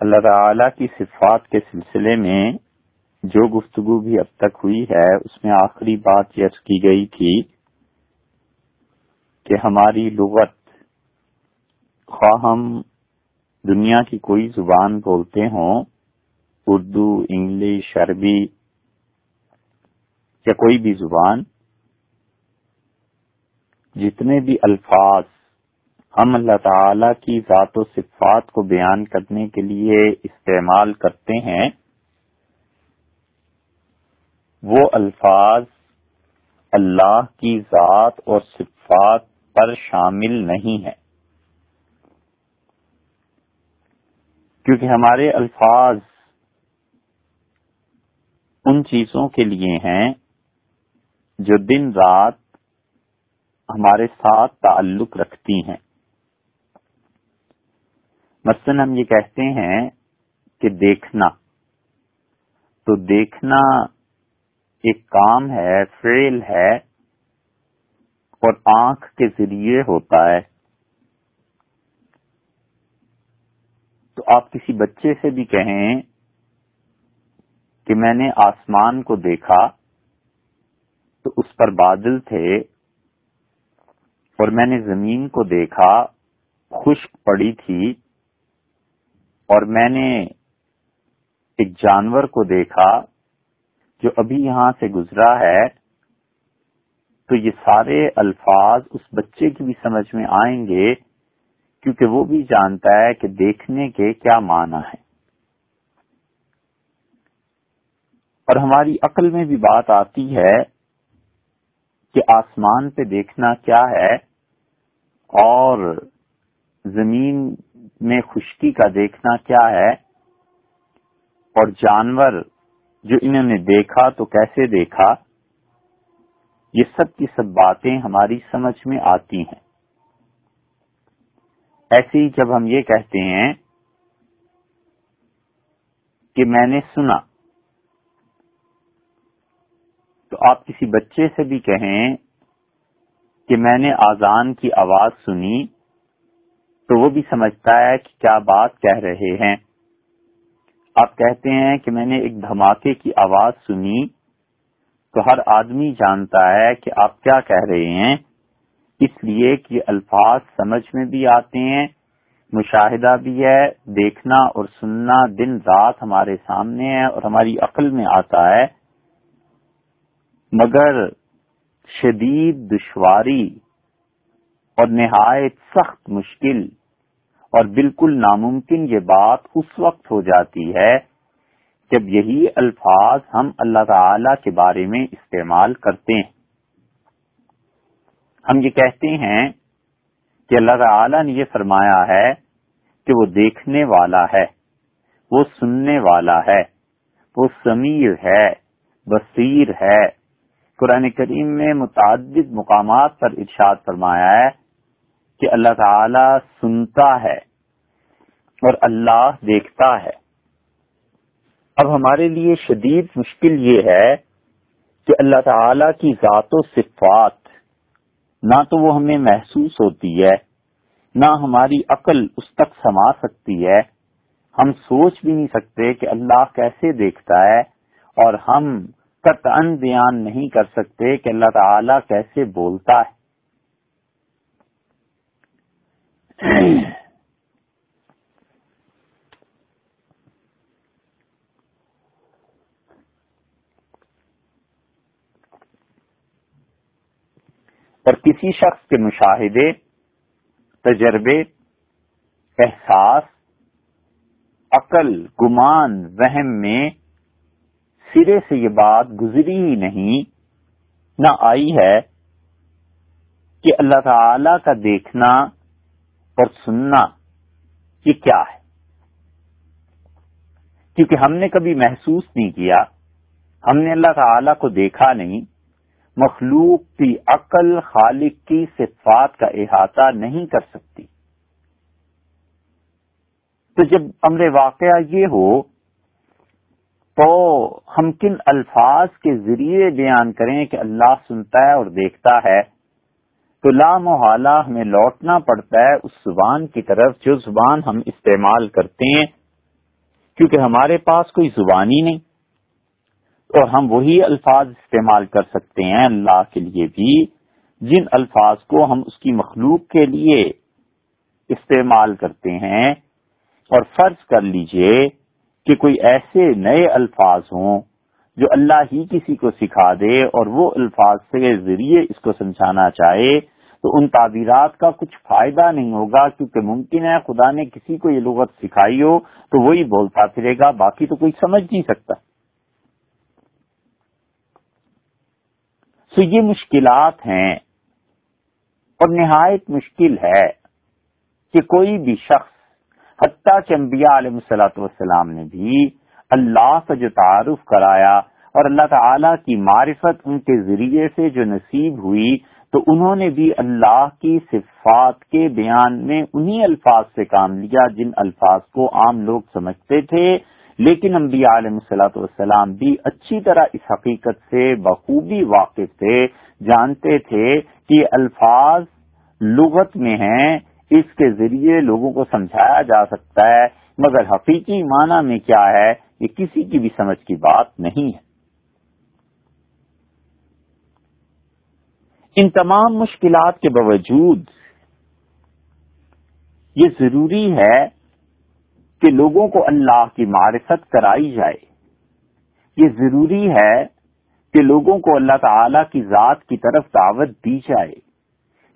اللہ تعالی کی صفات کے سلسلے میں جو گفتگو بھی اب تک ہوئی ہے، اس میں آخری بات یہ کی گئی تھی کہ ہماری لغت، خواہ ہم دنیا کی کوئی زبان بولتے ہوں، اردو، انگلش، عربی یا کوئی بھی زبان، جتنے بھی الفاظ ہم اللہ تعالی کی ذات و صفات کو بیان کرنے کے لیے استعمال کرتے ہیں۔ وہ الفاظ اللہ کی ذات اور صفات پر شامل نہیں ہے کیونکہ ہمارے الفاظ ان چیزوں کے لیے ہیں جو دن رات ہمارے ساتھ تعلق رکھتی ہیں۔ مثلا ہم یہ کہتے ہیں کہ دیکھنا۔ تو دیکھنا ایک کام ہے فیل ہے اور آنکھ کے ذریعے ہوتا ہے۔ تو آپ کسی بچے سے بھی کہیں کہ میں نے آسمان کو دیکھا تو اس پر بادل تھے اور میں نے زمین کو دیکھا، خشک پڑی تھی اور میں نے ایک جانور کو دیکھا جو ابھی یہاں سے گزرا ہے، تو یہ سارے الفاظ اس بچے کی بھی سمجھ میں آئیں گے، کیونکہ وہ بھی جانتا ہے کہ دیکھنے کے کیا معنی ہے اور ہماری عقل میں بھی بات آتی ہے کہ آسمان پہ دیکھنا کیا ہے اور زمین میں خشکی کا دیکھنا کیا ہے؟ اور جانور جو انہوں نے دیکھا تو کیسے دیکھا؟ یہ سب کی سب باتیں ہماری سمجھ میں آتی ہیں۔ ایسے ہی جب ہم یہ کہتے ہیں کہ میں نے سنا، تو آپ کسی بچے سے بھی کہیں کہ میں نے آزان کی آواز سنی تو وہ بھی سمجھتا ہے کہ کیا بات کہہ رہے ہیں۔ آپ کہتے ہیں کہ میں نے ایک دھماکے کی آواز سنی۔ تو ہر آدمی جانتا ہے کہ آپ کیا کہہ رہے ہیں۔ اس لیے کہ الفاظ سمجھ میں بھی آتے ہیں، مشاہدہ بھی ہے، دیکھنا اور سننا دن رات ہمارے سامنے ہے اور ہماری عقل میں آتا ہے۔ مگر شدید دشواری اور نہایت سخت مشکل اور بالکل ناممکن یہ بات اس وقت ہو جاتی ہے جب یہی الفاظ ہم اللہ تعالی کے بارے میں استعمال کرتے ہیں۔ ہم یہ کہتے ہیں کہ اللہ تعالی نے یہ فرمایا ہے کہ وہ دیکھنے والا ہے، وہ سننے والا ہے، وہ سمیر ہے، بصیر ہے۔ قرآن کریم میں متعدد مقامات پر ارشاد فرمایا ہے کہ اللہ تعالی سنتا ہے اور اللہ دیکھتا ہے۔ اب ہمارے لیے شدید مشکل یہ ہے کہ اللہ تعالی کی ذات و صفات نہ تو وہ ہمیں محسوس ہوتی ہے، نہ ہماری عقل اس تک سما سکتی ہے۔ ہم سوچ بھی نہیں سکتے کہ اللہ کیسے دیکھتا ہے اور ہم قطعا بیان نہیں کر سکتے کہ اللہ تعالی کیسے بولتا ہے۔ اور کسی شخص کے مشاہدے، تجربے، احساس، عقل، گمان، وہم میں سرے سے یہ بات گزری ہی نہیں، نہ آئی ہے کہ اللہ تعالی کا دیکھنا اور سننا یہ کیا ہے۔ کیونکہ ہم نے کبھی محسوس نہیں کیا، ہم نے اللہ تعالی کو دیکھا نہیں، مخلوق کی عقل خالق کی صفات کا احاطہ نہیں کر سکتی۔ تو جب امر واقعہ یہ ہو، تو ہم کن الفاظ کے ذریعے بیان کریں کہ اللہ سنتا ہے اور دیکھتا ہے؟ تو لا محالہ ہمیں لوٹنا پڑتا ہے، اس زبان کی طرف جو زبان ہم استعمال کرتے ہیں، کیونکہ ہمارے پاس کوئی زبانی نہیں۔ اور ہم وہی الفاظ استعمال کر سکتے ہیں اللہ کے لیے بھی، جن الفاظ کو ہم اس کی مخلوق کے لیے استعمال کرتے ہیں۔ اور فرض کر لیجیے کہ کوئی ایسے نئے الفاظ ہوں جو اللہ ہی کسی کو سکھا دے اور وہ الفاظ کے ذریعے اس کو سمجھانا چاہے۔ تو ان تعبیرات کا کچھ فائدہ نہیں ہوگا کیونکہ ممکن ہے خدا نے کسی کو یہ لغت سکھائی ہو تو وہی بولتا پھرے گا، باقی تو کوئی سمجھ نہیں سکتا۔ سو یہ مشکلات ہیں اور نہایت مشکل ہے کہ کوئی بھی شخص، حتیٰ کہ انبیاء علیہ السلاۃ والسلام نے بھی اللہ کا جو تعارف کرایا اور اللہ تعالی کی معرفت ان کے ذریعے سے جو نصیب ہوئی تو انہوں نے بھی اللہ کی صفات کے بیان میں انہی الفاظ سے کام لیا جن الفاظ کو عام لوگ سمجھتے تھے، لیکن انبیاء علیہ السلاۃ والسلام بھی اچھی طرح اس حقیقت سے بخوبی واقف تھے، جانتے تھے کہ الفاظ لغت میں ہیں، اس کے ذریعے لوگوں کو سمجھایا جا سکتا ہے، مگر حقیقی معنی میں کیا ہے، یہ کسی کی بھی سمجھ کی بات نہیں ہے۔ ان تمام مشکلات کے باوجود یہ ضروری ہے کہ لوگوں کو اللہ کی معرفت کرائی جائے۔ یہ ضروری ہے کہ لوگوں کو اللہ تعالی کی ذات کی طرف دعوت دی جائے۔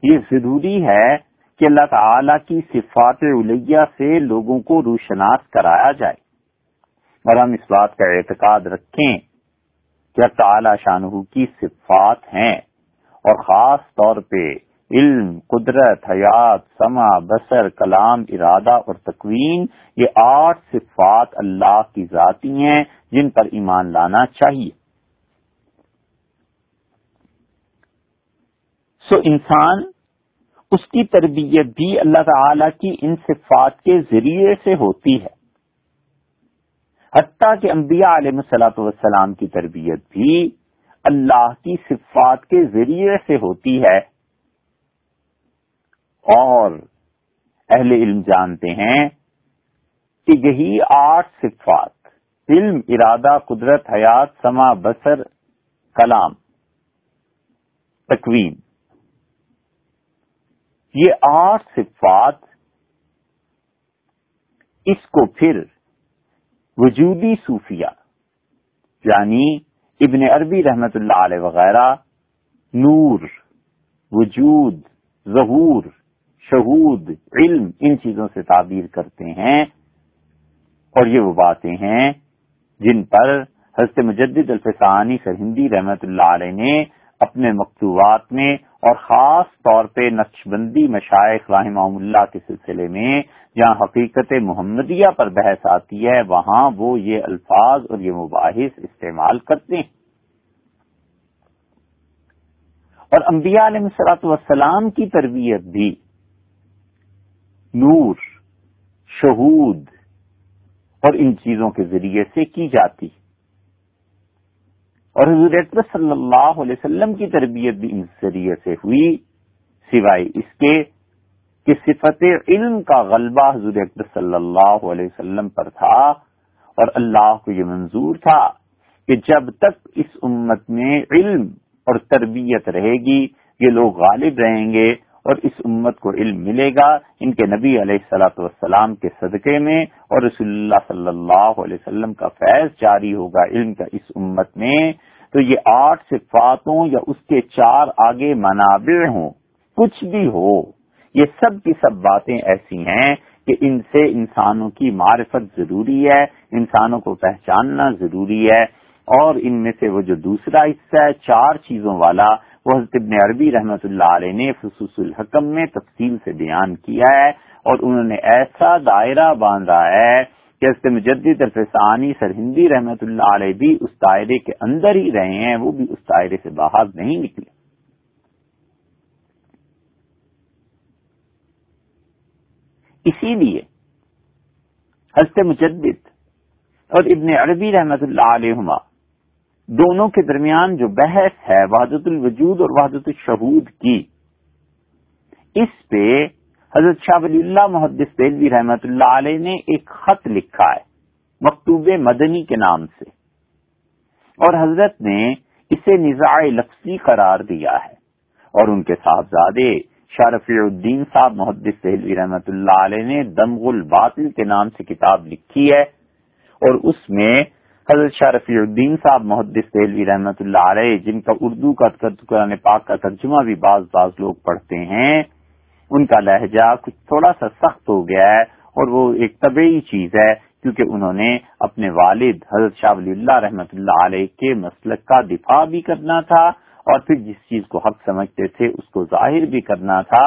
یہ ضروری ہے کہ اللہ تعالی کی صفات علیہ سے لوگوں کو روشناس کرایا جائے۔ اور ہم اس بات کا اعتقاد رکھیں کہ تعالی شاہ کی صفات ہیں۔ اور خاص طور پہ علم، قدرت، حیات سما بسر کلام، ارادہ اور تقوین یہ آٹھ صفات اللہ کی ذاتی ہیں جن پر ایمان لانا چاہیے۔ سو انسان، اس کی تربیت بھی اللہ تعالی کی ان صفات کے ذریعے سے ہوتی ہے۔ حتیٰ کہ انبیاء علیہ السلاۃ والسلام کی تربیت بھی اللہ کی صفات کے ذریعے سے ہوتی ہے۔ اور اہل علم جانتے ہیں کہ یہی آٹھ صفات، علم، ارادہ، قدرت، حیات سما بسر کلام، تکوین۔ یہ آٹھ صفات اس کو پھر وجودی صوفیہ یعنی ابن عربی رحمت اللہ علیہ وغیرہ، نور، وجود، ظہور، شہود، علم، ان چیزوں سے تعبیر کرتے ہیں۔ اور یہ وہ باتیں ہیں جن پر حضرت مجدد الفسانی سرہندی رحمت اللہ علیہ نے اپنے مکتوبات میں اور خاص طور پہ نقش بندی مشائق رحمہ اللہ کے سلسلے میں جہاں حقیقت محمدیہ پر بحث آتی ہے، وہاں وہ یہ الفاظ اور یہ مباحث استعمال کرتے ہیں۔ اور انبیاء علیہ السلاۃ والسلام کی تربیت بھی نور، شہود اور ان چیزوں کے ذریعے سے کی جاتی اور حضور اکبر صلی اللہ علیہ وسلم کی تربیت بھی اس ذریعے سے ہوئی، سوائے اس کے کہ صفت علم کا غلبہ حضور اکبر صلی اللہ علیہ وسلم پر تھا اور اللہ کو یہ منظور تھا کہ جب تک اس امت میں علم اور تربیت رہے گی، یہ لوگ غالب رہیں گے۔ اور اس امت کو علم ملے گا ان کے نبی علیہ السلاۃ والسلام کے صدقے میں اور رسول اللہ صلی اللہ علیہ وسلم کا فیض جاری ہوگا علم کا اس امت میں۔ تو یہ آٹھ صفاتوں یا اس کے چار آگے منابع ہوں، کچھ بھی ہو، یہ سب کی سب باتیں ایسی ہیں کہ ان سے انسانوں کی معرفت ضروری ہے، انسانوں کو پہچاننا ضروری ہے۔ اور ان میں سے وہ جو دوسرا حصہ ہے، چار چیزوں والا وہ حضرت ابن عربی رحمۃ اللہ علیہ نے خصوص الحکم میں تفصیل سے بیان کیا ہے اور انہوں نے ایسا دائرہ باندھا ہے کہ حضرت مجدد الفسانی سرہندی رحمۃ اللہ علیہ بھی اس دائرے کے اندر ہی رہے ہیں، وہ بھی اس دائرے سے باہر نہیں نکلے۔ اسی لیے حضرت مجدد اور ابن عربی رحمت اللہ علیہما دونوں کے درمیان جو بحث ہے، وحدت الوجود اور وحدت الشہود کی، اس پہ حضرت شاہ ولی اللہ محدث دہلوی رحمت اللہ علیہ نے ایک خط لکھا ہے، مکتوب مدنی کے نام سے۔ اور حضرت نے اسے نظاء لفظی قرار دیا ہے۔ اور ان کے صاحبزادے شارفی الدین صاحب محدث سہلوی رحمۃ اللہ علیہ نے دمغ الباطل کے نام سے کتاب لکھی ہے اور اس میں حضرت شاہ رفیع الدین صاحب محدث سہلوی رحمۃ اللہ علیہ، جن کا اردو کا قرآن پاک کا ترجمہ بھی بعض بعض لوگ پڑھتے ہیں، ان کا لہجہ کچھ تھوڑا سا سخت ہو گیا ہے اور وہ ایک طبعی چیز ہے، کیونکہ انہوں نے اپنے والد حضرت شاہ ولی اللہ رحمۃ اللہ علیہ کے مسلک کا دفاع بھی کرنا تھا اور پھر جس چیز کو حق سمجھتے تھے اس کو ظاہر بھی کرنا تھا۔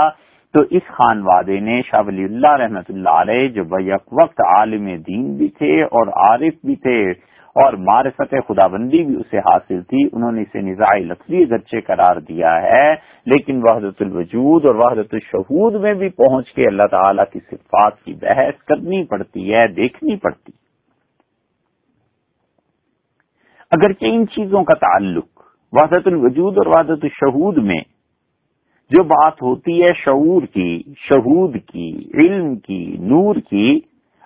تو اس خان وادے نے شاہ ولی اللہ رحمۃ اللہ علیہ، جو بیک وقت عالم دین بھی تھے اور عارف بھی تھے اور معرفت خدا بندی بھی اسے حاصل تھی۔ انہوں نے اسے نظائی لفظی گچے قرار دیا ہے، لیکن وحدت الوجود اور وحدت الشہود میں بھی پہنچ کے اللہ تعالی کی صفات کی بحث کرنی پڑتی ہے، دیکھنی پڑتی۔ اگرچہ ان چیزوں کا تعلق وحدت الوجود اور وحدت الشہود میں جو بات ہوتی ہے، شعور کی، شہود کی، علم کی، نور کی،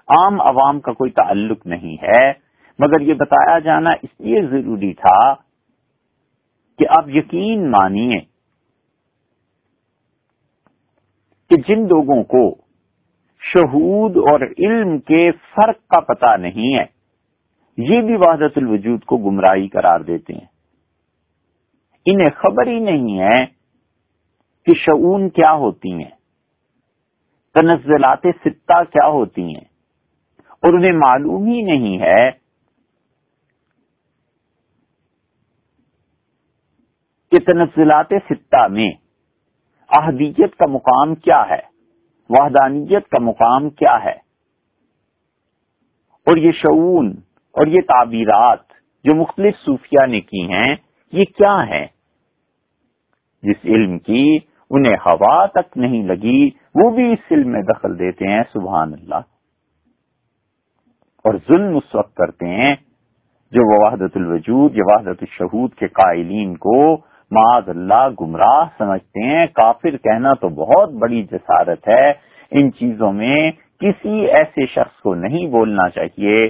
عام عوام کا کوئی تعلق نہیں ہے۔ مگر یہ بتایا جانا اس لیے ضروری تھا کہ آپ یقین مانیے کہ جن لوگوں کو شہود اور علم کے فرق کا پتہ نہیں ہے، یہ بھی وحدت الوجود کو گمراہی قرار دیتے ہیں۔ انہیں خبر ہی نہیں ہے کہ شعون کیا ہوتی ہیں، تنزلات ستہ کیا ہوتی ہیں، اور انہیں معلوم ہی نہیں ہے کہ تنزلات ستہ میں احدیت کا مقام کیا ہے؟ وحدانیت کا مقام کیا ہے؟ اور یہ شعون اور یہ تعبیرات جو مختلف صوفیہ نے کی ہیں، یہ کیا ہے جس علم کی انہیں ہوا تک نہیں لگی، وہ بھی اس علم میں دخل دیتے ہیں، سبحان اللہ۔ اور ظلم اس وقت کرتے ہیں، جو وہ وحدت الوجود یا وحدت الشہود کے قائلین کو معاذ اللہ گمراہ سمجھتے ہیں، کافر کہنا تو بہت بڑی جسارت ہے۔ ان چیزوں میں کسی ایسے شخص کو نہیں بولنا چاہیے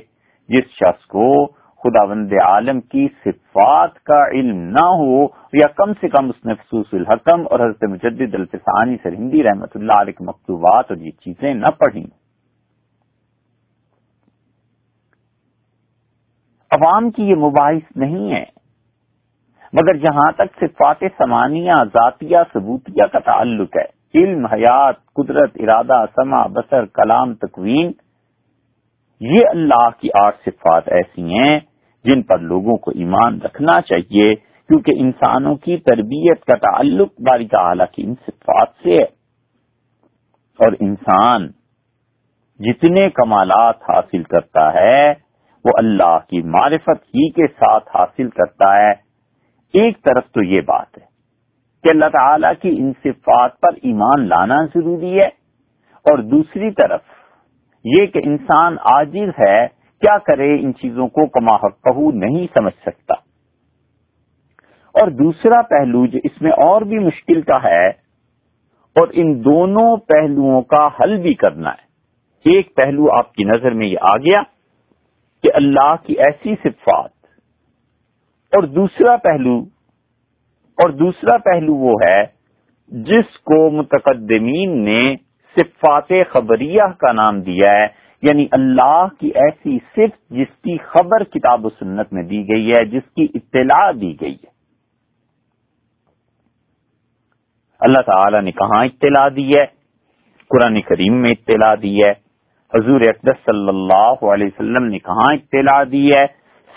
جس شخص کو خدا بند عالم کی صفات کا علم نہ ہو یا کم سے کم اس نے الحکم اور حضرت مجدد الفسانی سر ہندی رحمت اللہ علیہ مکتوبات اور یہ چیزیں نہ پڑھیں۔ عوام کی یہ مباحث نہیں ہے۔ مگر جہاں تک صفات سمانیہ ذاتیہ، ثبوتیہ کا تعلق ہے۔ علم، حیات، قدرت، ارادہ سما بسر کلام، تکوین، یہ اللہ کی آٹھ صفات ایسی ہیں جن پر لوگوں کو ایمان رکھنا چاہیے، کیونکہ انسانوں کی تربیت کا تعلق باری تعالیٰ کی ان صفات سے ہے۔ اور انسان جتنے کمالات حاصل کرتا ہے، وہ اللہ کی معرفت ہی کے ساتھ حاصل کرتا ہے۔ ایک طرف تو یہ بات ہے کہ اللہ تعالی کی ان صفات پر ایمان لانا ضروری ہے اور دوسری طرف یہ کہ انسان عاجز ہے، کیا کرے، ان چیزوں کو کما حقہ نہیں سمجھ سکتا۔ اور دوسرا پہلو جو اس میں اور بھی مشکل کا ہے اور ان دونوں پہلوؤں کا حل بھی کرنا ہے۔ ایک پہلو آپ کی نظر میں یہ آ گیا کہ اللہ کی ایسی صفات اور دوسرا پہلو، اور دوسرا پہلو وہ ہے جس کو متقدمین نے صفات خبریہ کا نام دیا ہے یعنی اللہ کی ایسی صفت جس کی خبر کتاب و سنت میں دی گئی ہے، جس کی اطلاع دی گئی ہے۔ اللہ تعالی نے کہاں اطلاع دی ہے؟ قرآن کریم میں اطلاع دی ہے۔ حضور اقدس صلی اللہ علیہ وسلم نے کہاں اطلاع دی ہے؟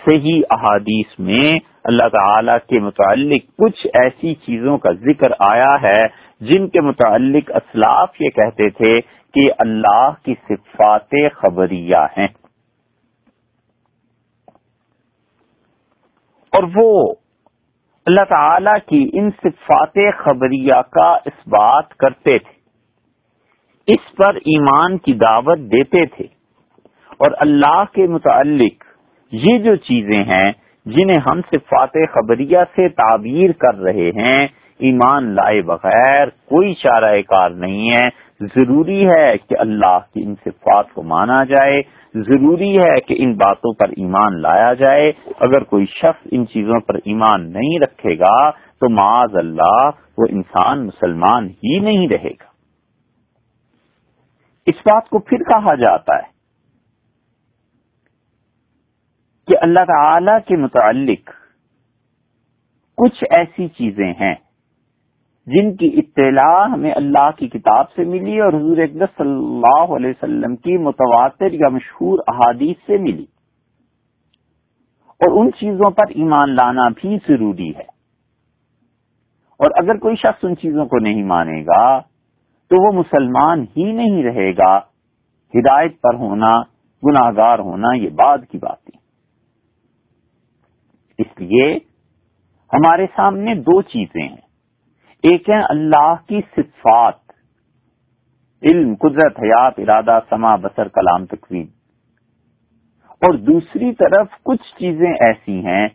صحیح احادیث میں اللہ تعالی کے متعلق کچھ ایسی چیزوں کا ذکر آیا ہے جن کے متعلق اسلاف یہ کہتے تھے کہ اللہ کی صفات خبریہ ہیں۔ اور وہ اللہ تعالی کی ان صفات خبریہ کا اس بات کرتے تھے، اس پر ایمان کی دعوت دیتے تھے اور اللہ کے متعلق یہ جو چیزیں ہیں جنہیں ہم صفات خبریہ سے تعبیر کر رہے ہیں، ایمان لائے بغیر کوئی چارہ کار نہیں ہے۔ ضروری ہے کہ اللہ کی ان صفات کو مانا جائے۔ ضروری ہے کہ ان باتوں پر ایمان لایا جائے۔ اگر کوئی شخص ان چیزوں پر ایمان نہیں رکھے گا تو معاذ اللہ وہ انسان مسلمان ہی نہیں رہے گا۔ اس بات کو پھر کہا جاتا ہے کہ اللہ تعالی کے متعلق کچھ ایسی چیزیں ہیں جن کی اطلاع ہمیں اللہ کی کتاب سے ملی اور حضور اقدس صلی اللہ علیہ وسلم کی متواتر یا مشہور احادیث سے ملی اور ان چیزوں پر ایمان لانا بھی ضروری ہے اور اگر کوئی شخص ان چیزوں کو نہیں مانے گا تو وہ مسلمان ہی نہیں رہے گا ہدایت پر ہونا گناہ گار ہونا یہ بعد کی بات ہے۔ اس لیے ہمارے سامنے دو چیزیں ہیں۔ ایک ہے اللہ کی صفات، علم، قدرت، حیات، ارادہ سما بسر کلام تقویم اور دوسری طرف کچھ چیزیں ایسی ہیں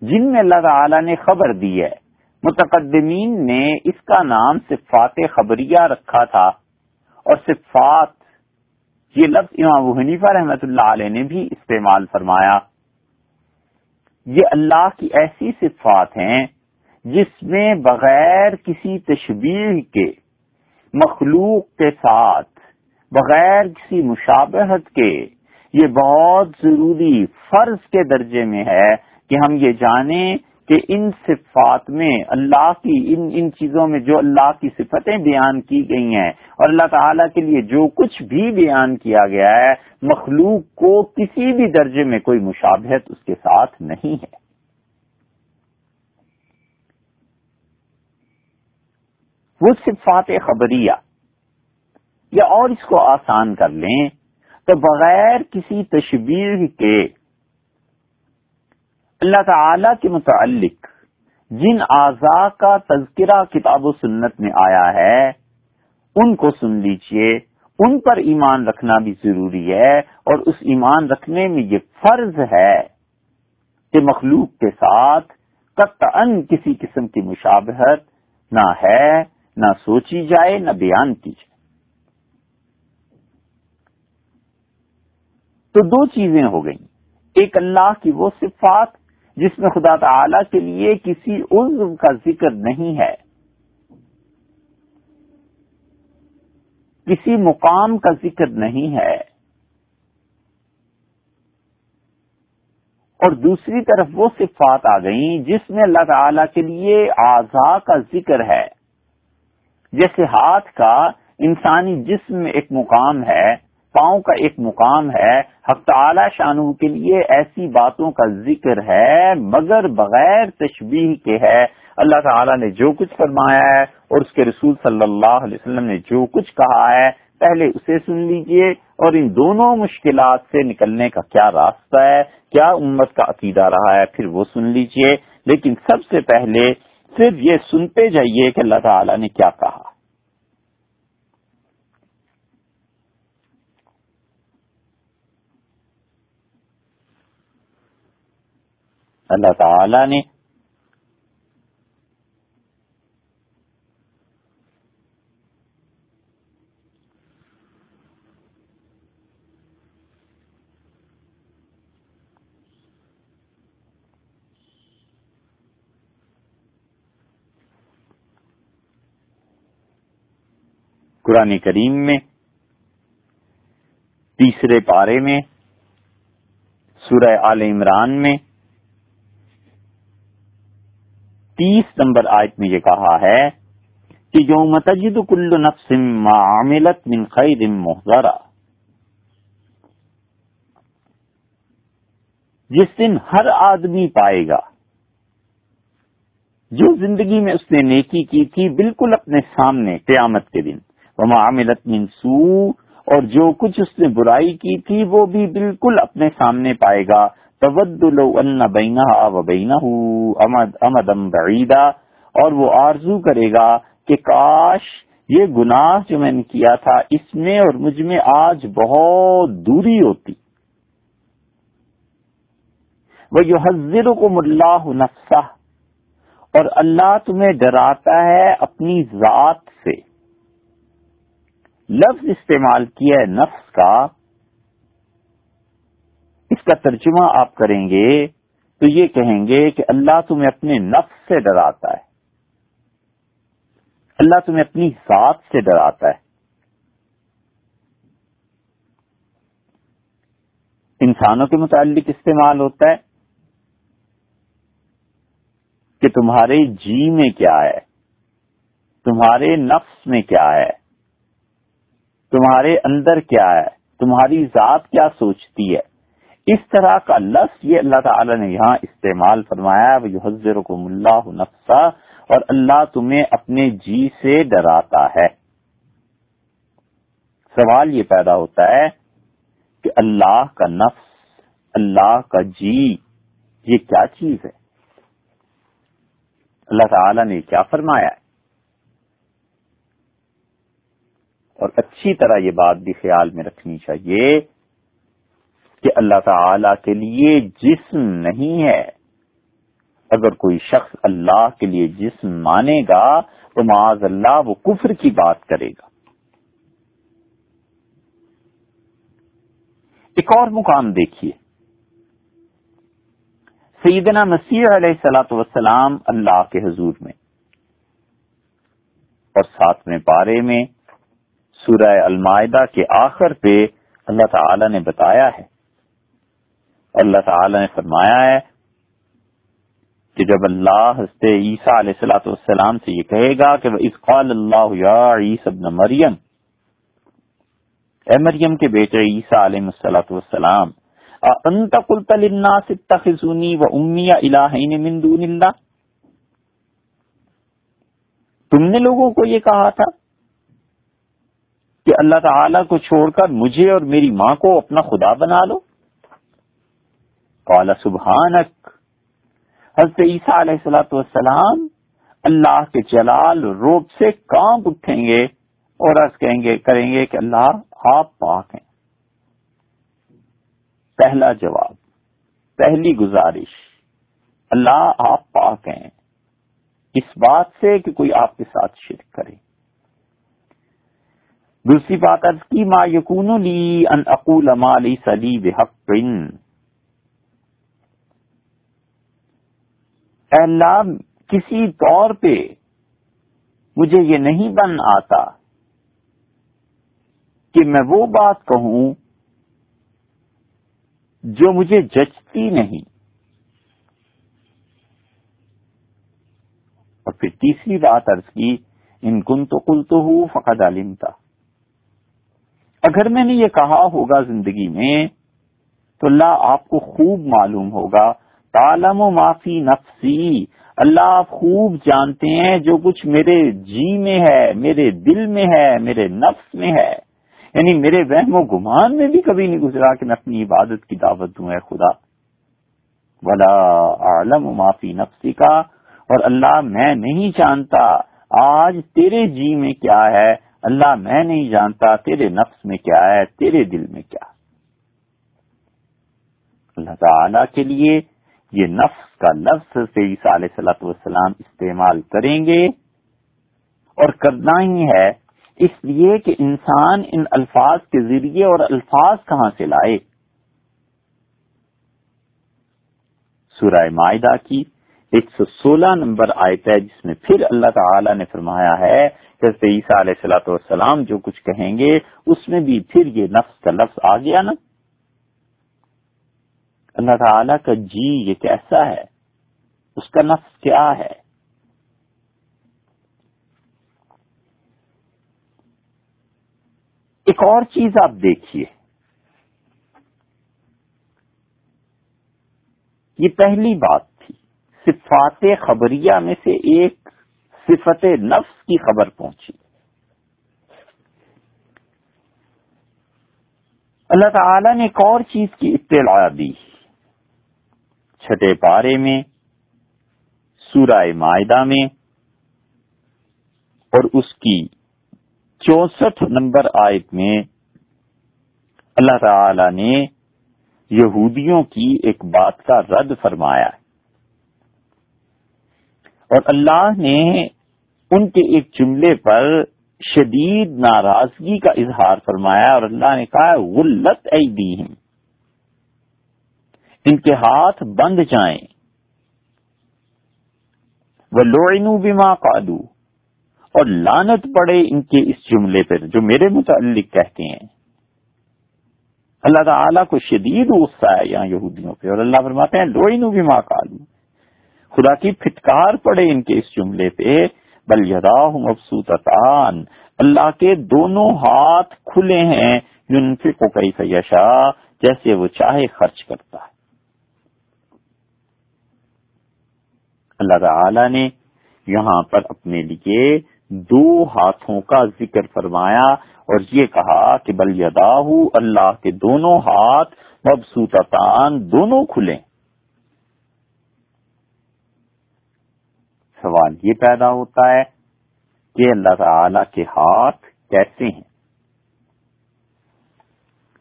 جن میں اللہ تعالی نے خبر دی ہے۔ متقدمین نے اس کا نام صفات خبریہ رکھا تھا۔ اور صفات، یہ لفظ امام حنیفہ رحمت اللہ علیہ نے بھی استعمال فرمایا۔ یہ اللہ کی ایسی صفات ہیں جس میں بغیر کسی تشبیح کے مخلوق کے ساتھ، بغیر کسی مشابہت کے، یہ بہت ضروری فرض کے درجے میں ہے کہ ہم یہ جانیں کہ ان صفات میں اللہ کی، ان ان چیزوں میں جو اللہ کی صفتیں بیان کی گئی ہیں اور اللہ تعالی کے لیے جو کچھ بھی بیان کیا گیا ہے، مخلوق کو کسی بھی درجے میں کوئی مشابہت اس کے ساتھ نہیں ہے۔ وہ صفات خبریہ، یا اور اس کو آسان کر لیں، تو بغیر کسی تشبیر کے اللہ تعالی کے متعلق جن اعضاء کا تذکرہ کتاب و سنت میں آیا ہے، ان کو سن لیجیے، ان پر ایمان رکھنا بھی ضروری ہے اور اس ایمان رکھنے میں یہ فرض ہے کہ مخلوق کے ساتھ قطعا کسی قسم کی مشابہت نہ ہے، نہ سوچی جائے، نہ بیان کی جائے۔ تو دو چیزیں ہو گئیں۔ ایک اللہ کی وہ صفات جس میں خدا تعالی کے لیے کسی عزو کا ذکر نہیں ہے۔ کسی مقام کا ذکر نہیں ہے۔ اور دوسری طرف وہ صفات آ گئیں جس میں اللہ تعالی کے لیے آزا کا ذکر ہے۔ جیسے ہاتھ کا انسانی جسم میں ایک مقام ہے۔ پاؤں کا ایک مقام ہے۔ حق تعالی شانو کے لیے ایسی باتوں کا ذکر ہے، مگر بغیر تشبیح کے ہے۔ اللہ تعالی نے جو کچھ فرمایا ہے اور اس کے رسول صلی اللہ علیہ وسلم نے جو کچھ کہا ہے، پہلے اسے سن لیجیے۔ اور ان دونوں مشکلات سے نکلنے کا کیا راستہ ہے؟ کیا امت کا عقیدہ رہا ہے؟ پھر وہ سن لیجیے۔ لیکن سب سے پہلے صرف یہ سنتے جائیے کہ اللہ تعالی نے کیا کہا۔ اللہ تعالی نے قرآن کریم میں تیسرے پارے میں سورہ آل عمران میں تیس نمبر آیت میں یہ کہا ہے کہ جو متجد کل نفس معاملت من خیر محضرہ جس دن ہر آدمی پائے گا جو زندگی میں اس نے نیکی کی تھی بالکل اپنے سامنے قیامت کے دن۔ معاملت من سو اور جو کچھ اس نے برائی کی تھی وہ بھی بالکل اپنے سامنے پائے گا۔ تود لو ان بینہ و بینہ امد امدم بعیدہ اور وہ آرزو کرے گا کہ کاش یہ گناہ جو میں نے کیا تھا اس میں اور مجھ میں آج بہت دوری ہوتی۔ وہ یو حضر کو ملاح نفسہ اور اللہ تمہیں ڈراتا ہے اپنی ذات سے۔ لفظ استعمال کیا ہے نفس کا۔ اس کا ترجمہ آپ کریں گے تو یہ کہیں گے کہ اللہ تمہیں اپنے نفس سے ڈراتا ہے۔ اللہ تمہیں اپنی ذات سے ڈراتا ہے۔ انسانوں کے متعلق استعمال ہوتا ہے کہ تمہارے جی میں کیا ہے، تمہارے نفس میں کیا ہے، تمہارے اندر کیا ہے، تمہاری ذات کیا سوچتی ہے۔ اس طرح کا لفظ یہ اللہ تعالی نے یہاں استعمال فرمایا وہ کو اللہ نفسا، اور اللہ تمہیں اپنے جی سے ڈراتا ہے۔ سوال یہ پیدا ہوتا ہے کہ اللہ کا نفس، اللہ کا جی یہ کیا چیز ہے؟ اللہ تعالی نے کیا فرمایا ہے؟ اور اچھی طرح یہ بات بھی خیال میں رکھنی چاہیے کہ اللہ تعالی کے لیے جسم نہیں ہے۔ اگر کوئی شخص اللہ کے لیے جسم مانے گا تو معاذ اللہ وہ کفر کی بات کرے گا۔ ایک اور مقام دیکھیے۔ سیدنا مسیح علیہ السلاۃ وسلام اللہ کے حضور میں۔ اور ساتویں پارے میں سورہ المائدہ کے آخر پہ اللہ تعالی نے بتایا ہے۔ اللہ تعالی نے فرمایا ہے کہ جب اللہ حضرت عیسیٰ علیہ السلاۃ والسلام سے یہ کہے گا کہ وہ اسقال اللہ یا عیسی ابن مریم، اے مریم کے بیٹے عیسیٰ علیہ السلاۃ والسلام انت قلت للناس اتخذونی و امی الہین من دون اللہ؟ تم نے لوگوں کو یہ کہا تھا کہ اللہ تعالی کو چھوڑ کر مجھے اور میری ماں کو اپنا خدا بنا لو؟ قال سبحانک۔ حضرت عیسیٰ علیہ السلاۃ والسلام اللہ کے جلال روب سے کانپ اٹھیں گے اور عرض کہیں گے کریں گے کہ اللہ آپ پاک ہیں۔ پہلا جواب، پہلی گزارش، اللہ آپ پاک ہیں۔ اس بات سے کہ کوئی آپ کے ساتھ شرک کرے۔ دوسری بات ارض کی، ما یقون لی ان اقول ما مالی سلی بحق۔ اے اللہ، کسی طور پہ مجھے یہ نہیں بن آتا کہ میں وہ بات کہوں جو مجھے جچتی نہیں۔ اور پھر تیسری بات عرض کی، ان کن تو کل تو ہوں فقد عالم تھا اگر میں نے یہ کہا ہوگا زندگی میں، تو اللہ آپ کو خوب معلوم ہوگا تالم و معافی نفسی۔ اللہ آپ خوب جانتے ہیں جو کچھ میرے جی میں ہے، میرے دل میں ہے، میرے نفس میں ہے۔ یعنی میرے وہم و گمان میں بھی کبھی نہیں گزرا کہ میں اپنی عبادت کی دعوت دوں، اے خدا۔ ولا عالم و معافی نفسی کا اور اللہ میں نہیں جانتا آج تیرے جی میں کیا ہے، اللہ میں نہیں جانتا تیرے نفس میں کیا ہے، تیرے دل میں کیا۔ اللہ تعالی کے لیے یہ نفس کا لفظ سے عیسیٰ علیہ صلاحت والسلام استعمال کریں گے اور کرنا ہی ہے اس لیے کہ انسان ان الفاظ کے ذریعے اور الفاظ کہاں سے لائے؟ سورہ معاہدہ کی ایک سو سولہ نمبر آیت ہے، جس میں پھر اللہ تعالی نے فرمایا ہے جیسے عیسیٰ علیہ السلاۃ والسلام جو کچھ کہیں گے، اس میں بھی پھر یہ نفس کا لفظ آ گیا نا؟ اللہ تعالی کا جی یہ کیسا ہے؟ اس کا نفس کیا ہے؟ ایک اور چیز آپ دیکھیے۔ یہ پہلی بات تھی۔ صفات خبریہ میں سے ایک صفت نفس کی خبر پہنچی۔ اللہ تعالی نے ایک اور چیز کی اطلاع دی۔ چھٹے پارے میں، سورہ معاہدہ میں اور اس کی چونسٹھ نمبر آیت میں اللہ تعالی نے یہودیوں کی ایک بات کا رد فرمایا اور اللہ نے ان کے ایک جملے پر شدید ناراضگی کا اظہار فرمایا اور اللہ نے کہا غلط ایدیہم۔ ان کے ہاتھ بند جائیں۔ وہ لوڑینو بیما قالو اور لانت پڑے ان کے اس جملے پر جو میرے متعلق کہتے ہیں۔ اللہ تعالیٰ کو شدید غصہ ہے یہاں یہودیوں پہ اور اللہ فرماتے ہیں لوئینو بھی ماں کالو خدا کی پھٹکار پڑے ان کے اس جملے پہ۔ بل یدا مبسوطان اللہ کے دونوں ہاتھ کھلے ہیں۔ کو کئی فیشا جیسے وہ چاہے خرچ کرتا ہے۔ اللہ تعالی نے یہاں پر اپنے لیے دو ہاتھوں کا ذکر فرمایا اور یہ کہا کہ بل یداہ اللہ کے دونوں ہاتھ مبسوطان دونوں کھلے سوال یہ پیدا ہوتا ہے کہ اللہ تعالی کے ہاتھ کیسے ہیں؟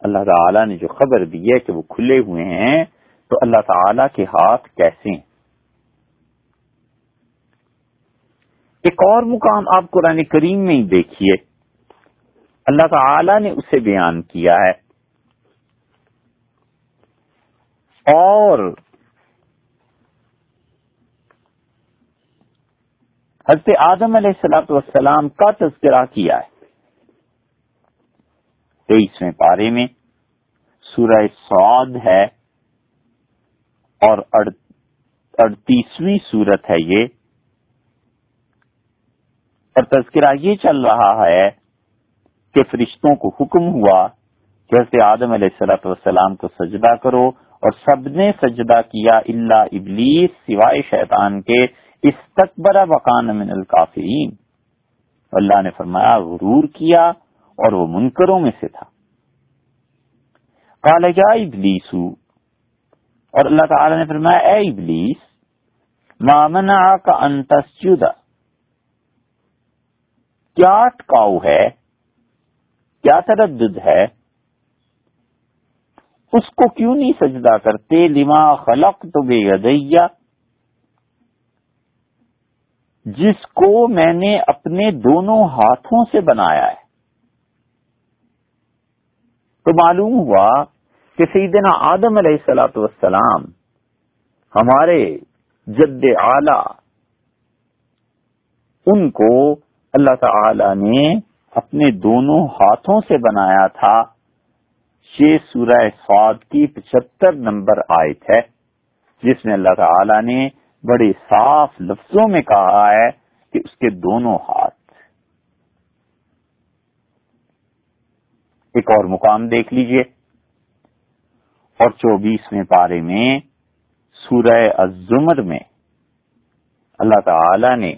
اللہ تعالی نے جو خبر دی ہے کہ وہ کھلے ہوئے ہیں تو اللہ تعالی کے ہاتھ کیسے ہیں؟ ایک اور مقام آپ قرآن کریم میں ہی دیکھیے۔ اللہ تعالی نے اسے بیان کیا ہے۔ اور حضرت آدم علیہ السلاۃ والسلام کا تذکرہ کیا ہے۔ تیئیسویں پارے میں سورہ سعود ہے اور اڑتیسویں سورت ہے یہ۔ اور تذکرہ یہ چل رہا ہے کہ فرشتوں کو حکم ہوا کہ حضرت آدم علیہ السلاۃ والسلام کو سجدہ کرو اور سب نے سجدہ کیا اللہ ابلیس سوائے شیطان کے استقبر وقان من القافرین اللہ نے فرمایا، غرور کیا اور وہ منکروں میں سے تھا۔ کالا جا ابلیسو اور اللہ تعالی نے فرمایا، اے ابلیس مامنا کا انتسجدہ کیا اٹکاؤ ہے، کیا تردد ہے؟ اس کو کیوں نہیں سجدہ کرتے؟ لما خلق تو بے ادیا جس کو میں نے اپنے دونوں ہاتھوں سے بنایا ہے۔ تو معلوم ہوا کہ سیدنا آدم علیہ السلاۃ والسلام ہمارے جد اعلی، ان کو اللہ تعالی نے اپنے دونوں ہاتھوں سے بنایا تھا۔ یہ سورہ سعود کی پچہتر نمبر آیت ہے، جس میں اللہ تعالی نے بڑے صاف لفظوں میں کہا ہے کہ اس کے دونوں ہاتھ۔ ایک اور مقام دیکھ لیجیے۔ اور چوبیسویں پارے میں سورہ الزمر میں اللہ تعالی نے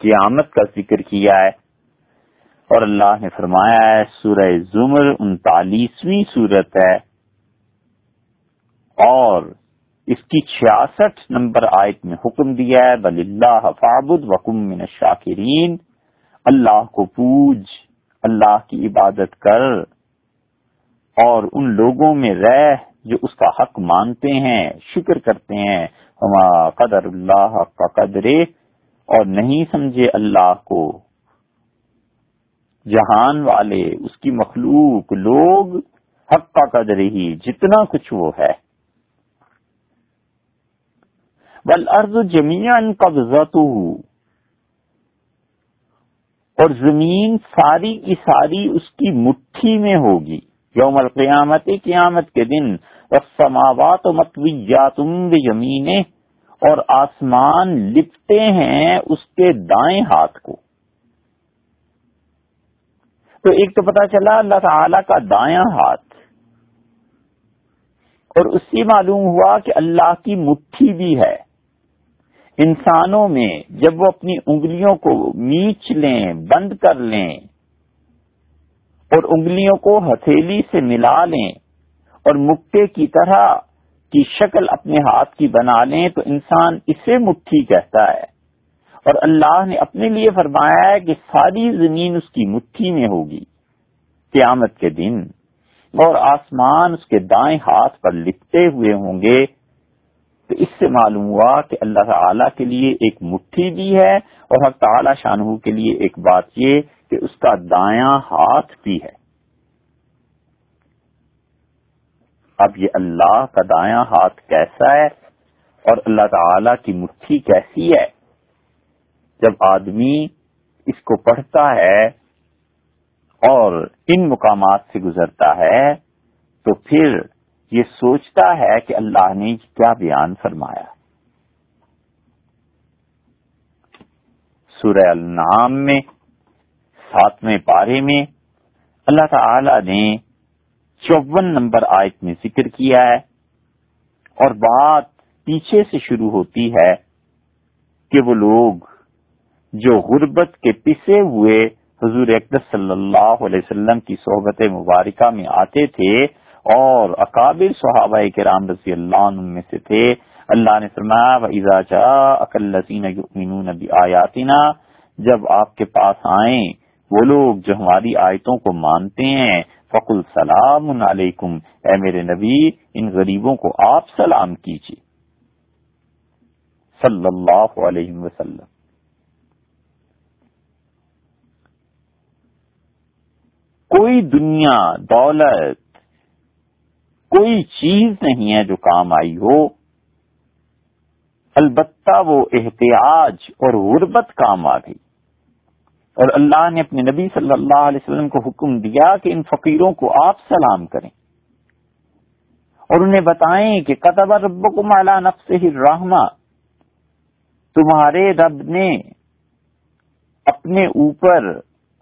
قیامت کا ذکر کیا ہے۔ اور اللہ نے فرمایا ہے، سورہ زمر انتالیسویں صورت ہے۔ اور اس کی چھیاسٹھ نمبر آیت میں حکم دیا ہے، بل اللہ فابد وکم من شاکرین اللہ کو پوج، اللہ کی عبادت کر۔ اور ان لوگوں میں رہ جو اس کا حق مانتے ہیں، شکر کرتے ہیں۔ ہما قدر اللہ کا قدرے اور نہیں سمجھے اللہ کو۔ جہان والے، اس کی مخلوق لوگ حق کا قدر ہی جتنا کچھ وہ ہے۔ بل ارض جمیان قبضت اور زمین ساری کی ساری اس کی مٹھی میں ہوگی۔ یوم القیامت، قیامت کے دن۔ سماوات و متویات جمینے اور آسمان لپتے ہیں اس کے دائیں ہاتھ کو۔ تو ایک تو پتا چلا اللہ تعالی کا دایاں ہاتھ۔ اور اس سے معلوم ہوا کہ اللہ کی مٹھی بھی ہے۔ انسانوں میں جب وہ اپنی انگلیوں کو میچ لیں، بند کر لیں اور انگلیوں کو ہتھیلی سے ملا لیں اور مکے کی طرح کی شکل اپنے ہاتھ کی بنا لیں تو انسان اسے مٹھی کہتا ہے۔ اور اللہ نے اپنے لیے فرمایا ہے کہ ساری زمین اس کی مٹھی میں ہوگی۔ قیامت کے دن اور آسمان اس کے دائیں ہاتھ پر لپٹے ہوئے ہوں گے۔ تو اس سے معلوم ہوا کہ اللہ تعالی کے لیے ایک مٹھی بھی ہے اور حق تعالی شاہ کے لیے ایک بات یہ کہ اس کا دایاں ہاتھ بھی ہے۔ اب یہ اللہ کا دایاں ہاتھ کیسا ہے اور اللہ تعالی کی مٹھی کیسی ہے؟ جب آدمی اس کو پڑھتا ہے اور ان مقامات سے گزرتا ہے تو پھر یہ سوچتا ہے کہ اللہ نے کیا بیان فرمایا۔ سورہ النام میں، ساتویں پارے میں اللہ تعالی نے چون نمبر آیت میں ذکر کیا ہے اور بات پیچھے سے شروع ہوتی ہے کہ وہ لوگ جو غربت کے پسے ہوئے حضور اقدس صلی اللہ علیہ وسلم کی صحبت مبارکہ میں آتے تھے اور اکابر صحابہ کے رام رضی اللہ عنہ میں سے تھے، اللہ نے فرمایا، وَإِذَا و جا اکلین آیاتنا جب آپ کے پاس آئیں وہ لوگ جو ہماری آیتوں کو مانتے ہیں فق السلام علیکم اے میرے نبی، ان غریبوں کو آپ سلام کیجیے صلی اللہ علیہ وسلم۔ کوئی دنیا، دولت، کوئی چیز نہیں ہے جو کام آئی ہو۔ البتہ وہ احتیاج اور غربت کام آ گئی۔ اور اللہ نے اپنے نبی صلی اللہ علیہ وسلم کو حکم دیا کہ ان فقیروں کو آپ سلام کریں اور انہیں بتائیں کہ قطب رب کو مالا نفس ہی تمہارے رب نے اپنے اوپر،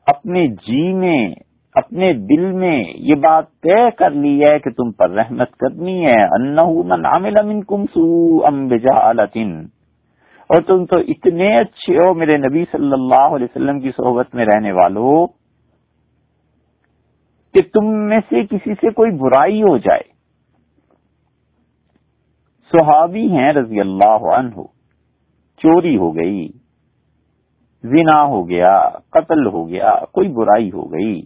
اپنے جی میں، اپنے دل میں یہ بات طے کر لی ہے کہ تم پر رحمت کرنی ہے، انہو من عمل منکم سوء ام بجہالتن اور تم تو اتنے اچھے ہو میرے نبی صلی اللہ علیہ وسلم کی صحبت میں رہنے والوں کہ تم میں سے کسی سے کوئی برائی ہو جائے۔ صحابی ہیں رضی اللہ عنہ، چوری ہو گئی، زنا ہو گیا، قتل ہو گیا، کوئی برائی ہو گئی۔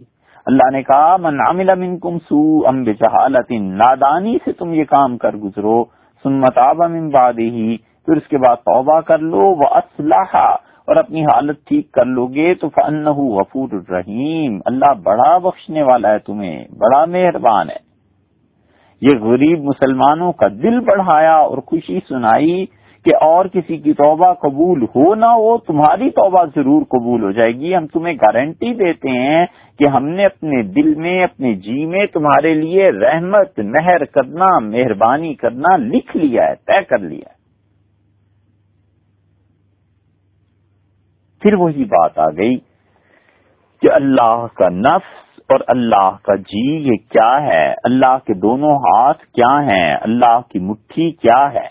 اللہ نے کہا، من عمل منکم سو ام بجہالت، نادانی سے تم یہ کام کر گزرو۔ سنمت آب من بعدہی پھر اس کے بعد توبہ کر لو وہ اسلحہ اور اپنی حالت ٹھیک کر لو گے تو فن غفور الرحیم اللہ بڑا بخشنے والا ہے تمہیں، بڑا مہربان ہے۔ یہ غریب مسلمانوں کا دل بڑھایا اور خوشی سنائی کہ اور کسی کی توبہ قبول ہو نہ ہو، تمہاری توبہ ضرور قبول ہو جائے گی۔ ہم تمہیں گارنٹی دیتے ہیں کہ ہم نے اپنے دل میں، اپنے جی میں تمہارے لیے رحمت، مہر کرنا، مہربانی کرنا لکھ لیا ہے، طے کر لیا ہے۔ پھر وہی بات آ گئی کہ اللہ کا نفس اور اللہ کا جی یہ کیا ہے؟ اللہ کے دونوں ہاتھ کیا ہیں؟ اللہ کی مٹھی کیا ہے؟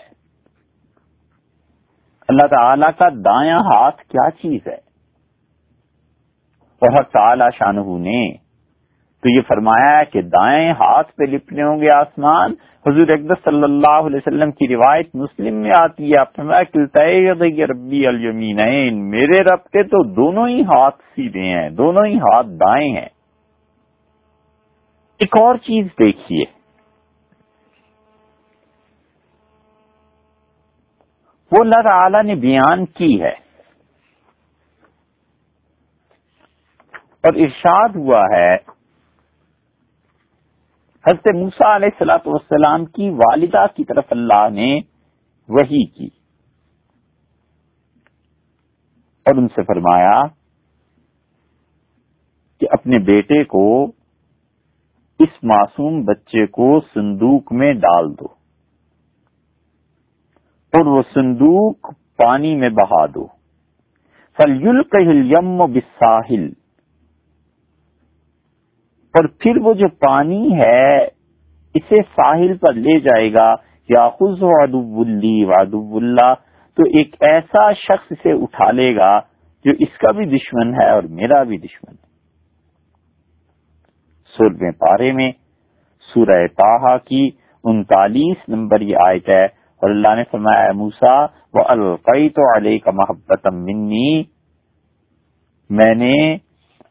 اللہ تعالی کا دایاں ہاتھ کیا چیز ہے؟ بہت تعالی شاہ نے تو یہ فرمایا کہ دائیں ہاتھ پہ لپنے ہوں گے آسمان حضور اقدس صلی اللہ علیہ وسلم کی روایت مسلم میں آتی ہے، آپ ربی المین میرے رب کے تو دونوں ہی ہاتھ سیدھے ہیں، دونوں ہی ہاتھ دائیں ہیں۔ ایک اور چیز دیکھیے۔ وہ اللہ تعالی نے بیان کی ہے۔ اور ارشاد ہوا ہے حضرت موسا علیہ السلاۃ والسلام کی والدہ کی طرف اللہ نے وہی کی۔ اور ان سے فرمایا کہ اپنے بیٹے کو اس معصوم بچے کو صندوق میں ڈال دو اور وہ صندوق پانی میں بہا دو۔ فلیل کہل یم بساحل اور پھر وہ جو پانی ہے اسے ساحل پر لے جائے گا یا خز ادب وادب اللہ۔ تو ایک ایسا شخص اسے اٹھا لے گا جو اس کا بھی دشمن ہے اور میرا بھی دشمن۔ ہے سرب پارے میں سورہ تاہا کی انتالیس نمبر یہ آیت ہے۔ اور اللہ نے فرمایا موسا وہ القئی تو علیہ کا محبت منی۔ میں نے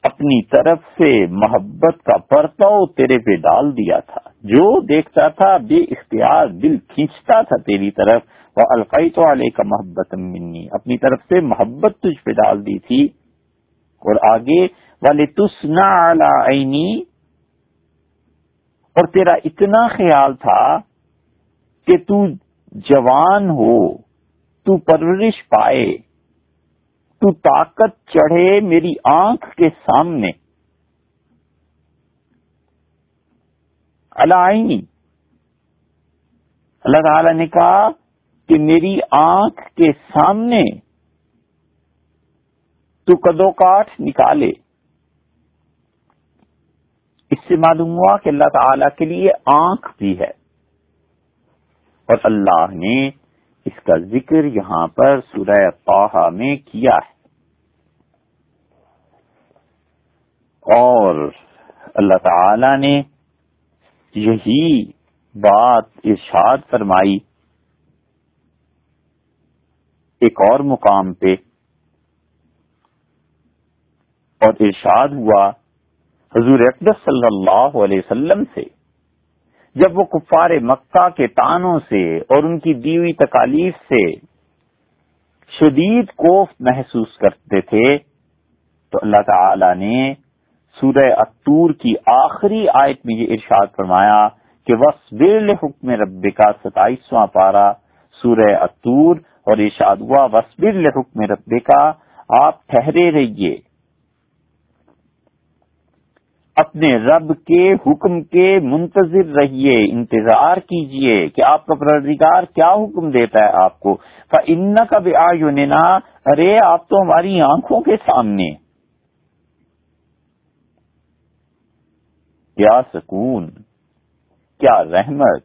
اپنی طرف سے محبت کا پرتاؤ تیرے پہ ڈال دیا تھا۔ جو دیکھتا تھا بے اختیار دل کھینچتا تھا تیری طرف۔ وہ القئی تو علیہ کا محبت منی اپنی طرف سے محبت تجھ پہ ڈال دی تھی۔ اور آگے والے تسنا عینی اور تیرا اتنا خیال تھا کہ تو جوان ہو، تو پرورش پائے۔ تو طاقت چڑھے میری آنکھ کے سامنے۔ اللہ اللہ تعالی نے کہا کہ میری آنکھ کے سامنے تو کدو کاٹ نکالے۔ اس سے معلوم ہوا کہ اللہ تعالی کے لیے آنکھ بھی ہے۔ اور اللہ نے اس کا ذکر یہاں پر سورہ پاہا میں کیا ہے۔ اور اللہ تعالی نے یہی بات ارشاد فرمائی۔ ایک اور مقام پہ اور ارشاد ہوا حضور اقدس صلی اللہ علیہ وسلم سے، جب وہ کفار مکہ کے تانوں سے اور ان کی دیوی تکالیف سے شدید کوف محسوس کرتے تھے، تو اللہ تعالی نے سورہ اتور کی آخری آیت میں یہ ارشاد فرمایا کہ وس بل حکم رب کا ستائیسواں پارا سورہ اتور اور ارشاد ہوا وس بل حکم رب کا آپ ٹھہرے رہیے۔ اپنے رب کے حکم کے منتظر رہیے، انتظار کیجیے کہ آپ کا پردگار کیا حکم دیتا ہے آپ کو۔ ان کا بھی آنا ارے، آپ تو ہماری آنکھوں کے سامنے۔ کیا سکون، کیا رحمت،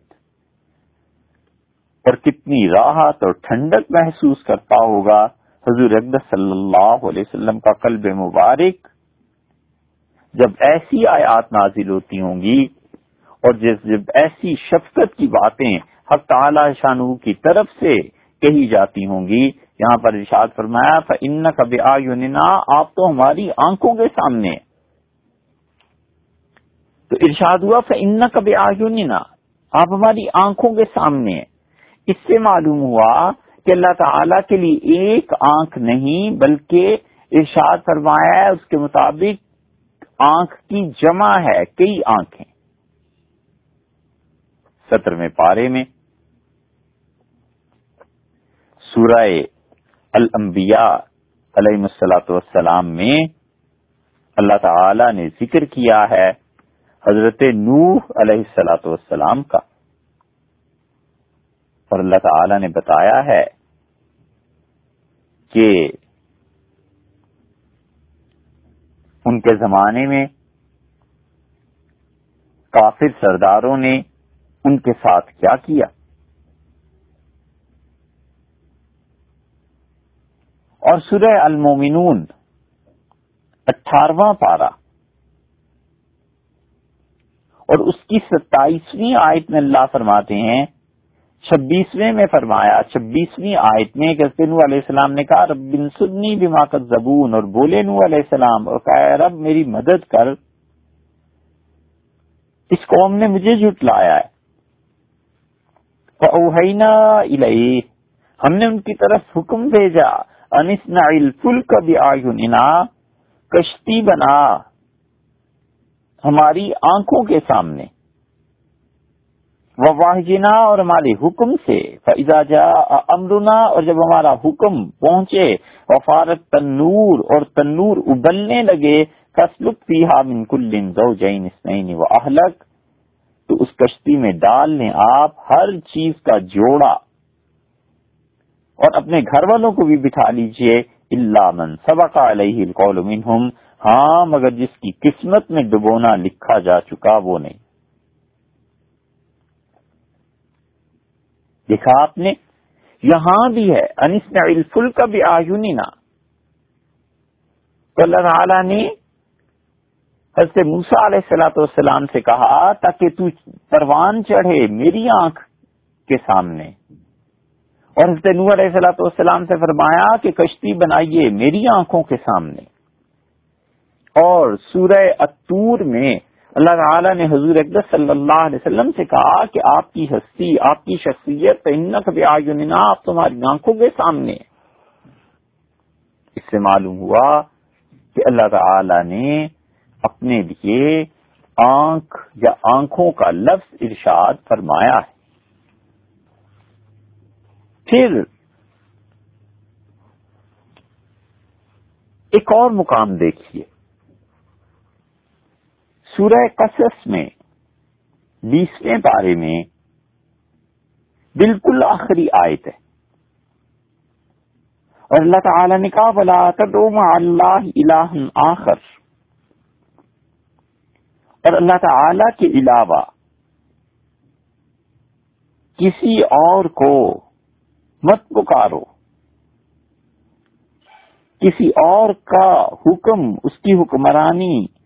اور کتنی راحت اور ٹھنڈک محسوس کرتا ہوگا حضور اقدس صلی اللہ علیہ وسلم کا قلب مبارک۔ جب ایسی آیات نازل ہوتی ہوں گی اور جب ایسی شفقت کی باتیں حق تعالی شانو کی طرف سے کہی جاتی ہوں گی، یہاں پر ارشاد فرمایا تھا ان کبھی آ آپ تو ہماری آنکھوں کے سامنے تو ارشاد ہوا ان کبھی آیوننا آپ ہماری آنکھوں کے سامنے اس سے معلوم ہوا کہ اللہ تعالی کے لیے ایک آنکھ نہیں، بلکہ ارشاد فرمایا ہے، اس کے مطابق آنکھ کی جمع ہے، کئی آنکھیں۔ ستر میں پارے میں۔ سورہ الانبیاء علیہ مسلاۃ والسلام میں اللہ تعالی نے ذکر کیا ہے۔ حضرت نوح علیہ السلاۃ والسلام کا۔ اور اللہ تعالی نے بتایا ہے کہ ان کے زمانے میں کافر سرداروں نے ان کے ساتھ کیا کیا؟ اور سورہ المومنون اٹھارواں پارا اور اس کی ستائیسویں آیت میں اللہ فرماتے ہیں، چھبیسویں میں فرمایا، چھبیسویں آیت میں کہ نو علیہ السلام نے کہا، رب بن سنی بماقت زبون اور بولے نو علیہ السلام، اور کہا رب، میری مدد کر۔ اس قوم نے مجھے جٹ لایا ہے۔ ہم نے ان کی طرف حکم بھیجا انسنا الفل کا بھی کشتی بنا۔ ہماری آنکھوں کے سامنے۔ واہجنا اور ہمارے حکم سے فضا جا امرنا اور جب ہمارا حکم پہنچے، وفارت تنور اور تنور ابلنے لگے کسلک من کل دو جین و اہلک تو اس کشتی میں ڈال لیں آپ ہر چیز کا جوڑا۔ اور اپنے گھر والوں کو بھی بٹھا لیجیے اللہ من سبق علیہ القول منہم ہاں مگر جس کی قسمت میں ڈبونا لکھا جا چکا وہ نہیں۔ دیکھا آپ نے؟ یہاں بھی ہے۔ انس الفل کا بھی آیونی نا تو اللہ تعالی نے حضرت موسا علیہ السلاۃ والسلام سے کہا، تاکہ تو پروان چڑھے میری آنکھ کے سامنے۔ اور حضرت نور علیہ السلاۃ والسلام سے فرمایا کہ کشتی بنائیے میری آنکھوں کے سامنے۔ اور سورہ اتور میں اللہ تعالی نے حضور اقدس صلی اللہ علیہ وسلم سے کہا کہ آپ کی ہستی، آپ کی شخصیت کبھی آپ تمہاری آنکھوں کے سامنے اس سے معلوم ہوا کہ اللہ تعالی نے اپنے لیے آنکھ یا آنکھوں کا لفظ ارشاد فرمایا ہے۔ پھر ایک اور مقام دیکھیے۔ سورہ قصص میں، بیسویں پارے میں بالکل آخری آیت ہے۔ اور اللہ تعالی نے کہا بلا تدوم اللہ الہ آخر اور اللہ تعالی کے علاوہ کسی اور کو مت پکارو۔ کسی اور کا حکم، اس کی حکمرانی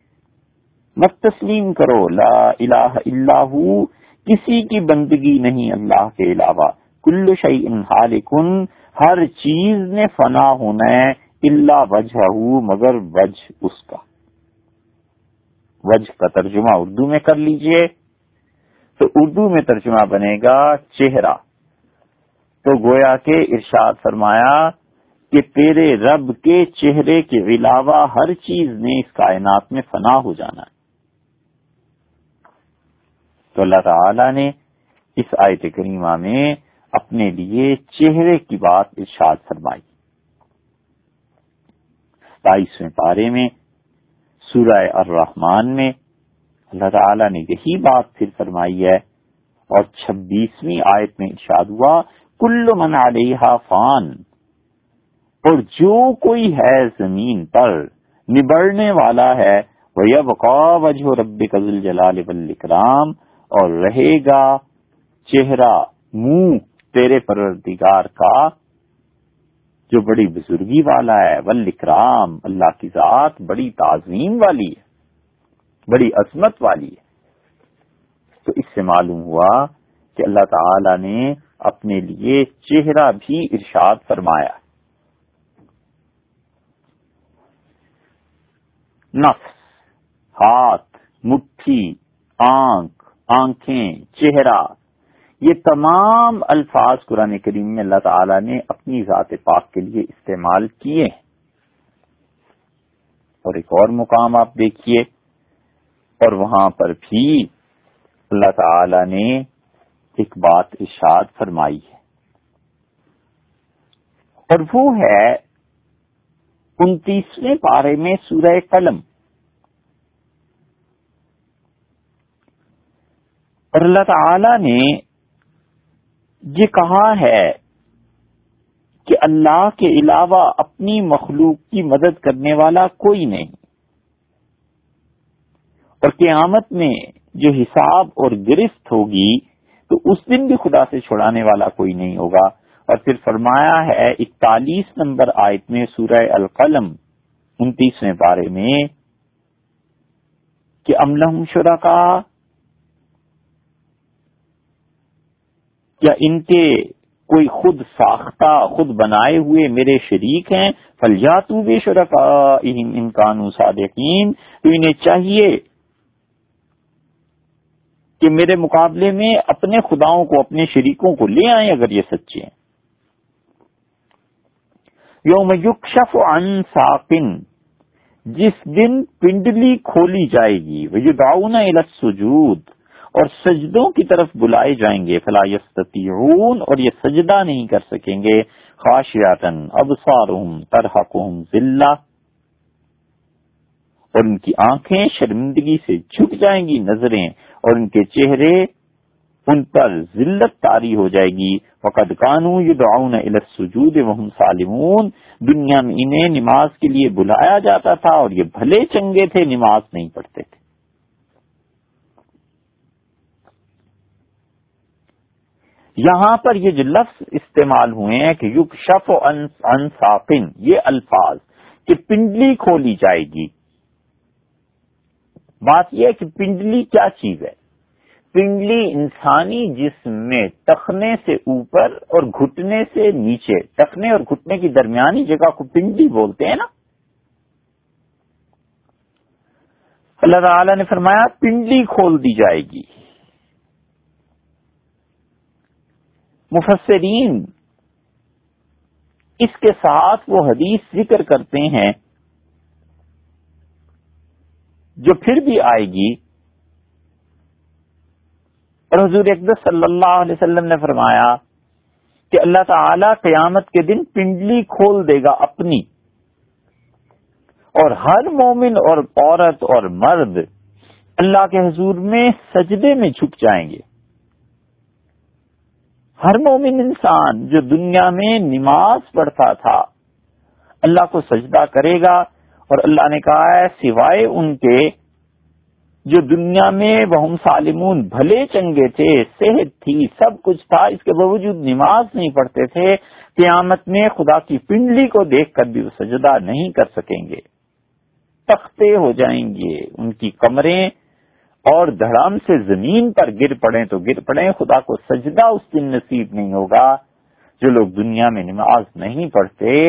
مت تسلیم کرو، لا الہ الا ہو، کسی کی بندگی نہیں اللہ کے علاوہ۔ کل شعی انحال ہر چیز نے فنا ہونا ہے اللہ وجہ مگر وجہ اس کا۔ وجہ کا ترجمہ اردو میں کر لیجیے۔ تو اردو میں ترجمہ بنے گا چہرہ۔ تو گویا کے ارشاد فرمایا کہ تیرے رب کے چہرے کے علاوہ ہر چیز نے اس کائنات میں فنا ہو جانا ہے۔ تو اللہ تعالی نے اس آیت کریمہ میں اپنے لیے چہرے کی بات ارشاد فرمائی۔ ستائیسویں پارے میں سورہ الرحمن میں اللہ تعالی نے یہی بات پھر فرمائی ہے اور چھبیسویں آیت میں ارشاد ہوا، کل من علیہ فان، اور جو کوئی ہے زمین پر نبڑنے والا ہے وہ یب وجہ رب قزل جلال بلکرام اور رہے گا چہرہ منہ تیرے پروردگار کا، جو بڑی بزرگی والا ہے ولکرام اللہ کی ذات بڑی تعظیم والی ہے، بڑی عظمت والی ہے۔ تو اس سے معلوم ہوا کہ اللہ تعالی نے اپنے لیے چہرہ بھی ارشاد فرمایا۔ نفس، ہاتھ، مٹھی، آنکھ آنکھیں، چہرہ، یہ تمام الفاظ قرآن کریم میں اللہ تعالی نے اپنی ذات پاک کے لیے استعمال کیے ہیں۔ اور ایک اور مقام آپ دیکھیے، اور وہاں پر بھی اللہ تعالی نے ایک بات ارشاد فرمائی ہے۔ اور وہ ہے انتیسویں پارے میں سورہ قلم۔ اور اللہ تعالی نے یہ کہا ہے کہ اللہ کے علاوہ اپنی مخلوق کی مدد کرنے والا کوئی نہیں۔ اور قیامت میں جو حساب اور گرفت ہوگی تو اس دن بھی خدا سے چھڑانے والا کوئی نہیں ہوگا۔ اور پھر فرمایا ہے اکتالیس نمبر آیت میں سورہ القلم انتیسویں بارے میں کہ املم شرا کا کیا ان کے کوئی خود ساختہ، خود بنائے ہوئے میرے شریک ہیں فلیاتو بے شرک انکان صادقین تو انہیں چاہیے کہ میرے مقابلے میں اپنے خداؤں کو، اپنے شریکوں کو لے آئیں اگر یہ سچے ہیں۔ یوم یکشف عن ساقن جس دن پنڈلی کھولی جائے گی۔ وہ داؤن السجود۔ اور سجدوں کی طرف بلائے جائیں گے، فلا یستطیعون اور یہ سجدہ نہیں کر سکیں گے۔ خاشیاتن ابصارہم ترحقہم ذلہ۔ اور ان کی آنکھیں شرمندگی سے جھک جائیں گی، نظریں۔ اور ان کے چہرے، ان پر ذلت تاری ہو جائے گی۔ فقد کانو یدعون الى السجود وهم سالمون۔ دنیا میں انہیں نماز کے لیے بلایا جاتا تھا اور یہ بھلے چنگے تھے، نماز نہیں پڑھتے تھے۔ یہاں پر یہ جو لفظ استعمال ہوئے ہیں کہ یوگ شف انصافن یہ الفاظ کہ پنڈلی کھولی جائے گی۔ بات یہ ہے کہ پنڈلی کیا چیز ہے؟ پنڈلی انسانی جسم میں ٹخنے سے اوپر اور گھٹنے سے نیچے ٹخنے اور گھٹنے کی درمیانی جگہ کو پنڈلی بولتے ہیں نا۔ اللہ تعالی نے فرمایا پنڈلی کھول دی جائے گی۔ مفسرین اس کے ساتھ وہ حدیث ذکر کرتے ہیں جو پھر بھی آئے گی۔ اور حضور اقدس صلی اللہ علیہ وسلم نے فرمایا کہ اللہ تعالی قیامت کے دن پنڈلی کھول دے گا اپنی۔ اور ہر مومن اور عورت اور مرد اللہ کے حضور میں سجدے میں جھک جائیں گے۔ ہر مومن انسان جو دنیا میں نماز پڑھتا تھا، اللہ کو سجدہ کرے گا اور اللہ نے کہا ہے، سوائے ان کے جو دنیا میں بہم سالمون بھلے چنگے تھے، صحت تھی، سب کچھ تھا، اس کے باوجود نماز نہیں پڑھتے تھے، قیامت میں خدا کی پنڈلی کو دیکھ کر بھی وہ سجدہ نہیں کر سکیں گے۔ تختے ہو جائیں گے، ان کی کمریں اور دھڑام سے زمین پر گر پڑیں تو گر پڑیں، خدا کو سجدہ اس دن نصیب نہیں ہوگا جو لوگ دنیا میں نماز نہیں پڑھتے۔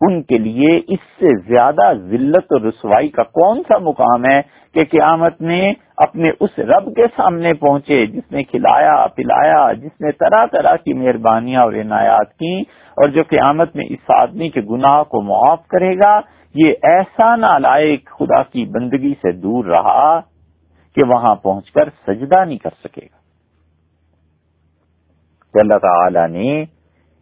ان کے لیے اس سے زیادہ ذلت اور رسوائی کا کون سا مقام ہے کہ قیامت میں اپنے اس رب کے سامنے پہنچے، جس نے کھلایا، پلایا، جس نے طرح طرح کی مہربانیاں اور عنایات کی اور جو قیامت میں اس آدمی کے گناہ کو معاف کرے گا۔ یہ ایسا نالائق خدا کی بندگی سے دور رہا۔ کہ وہاں پہنچ کر سجدہ نہیں کر سکے گا۔ اللہ تعالی نے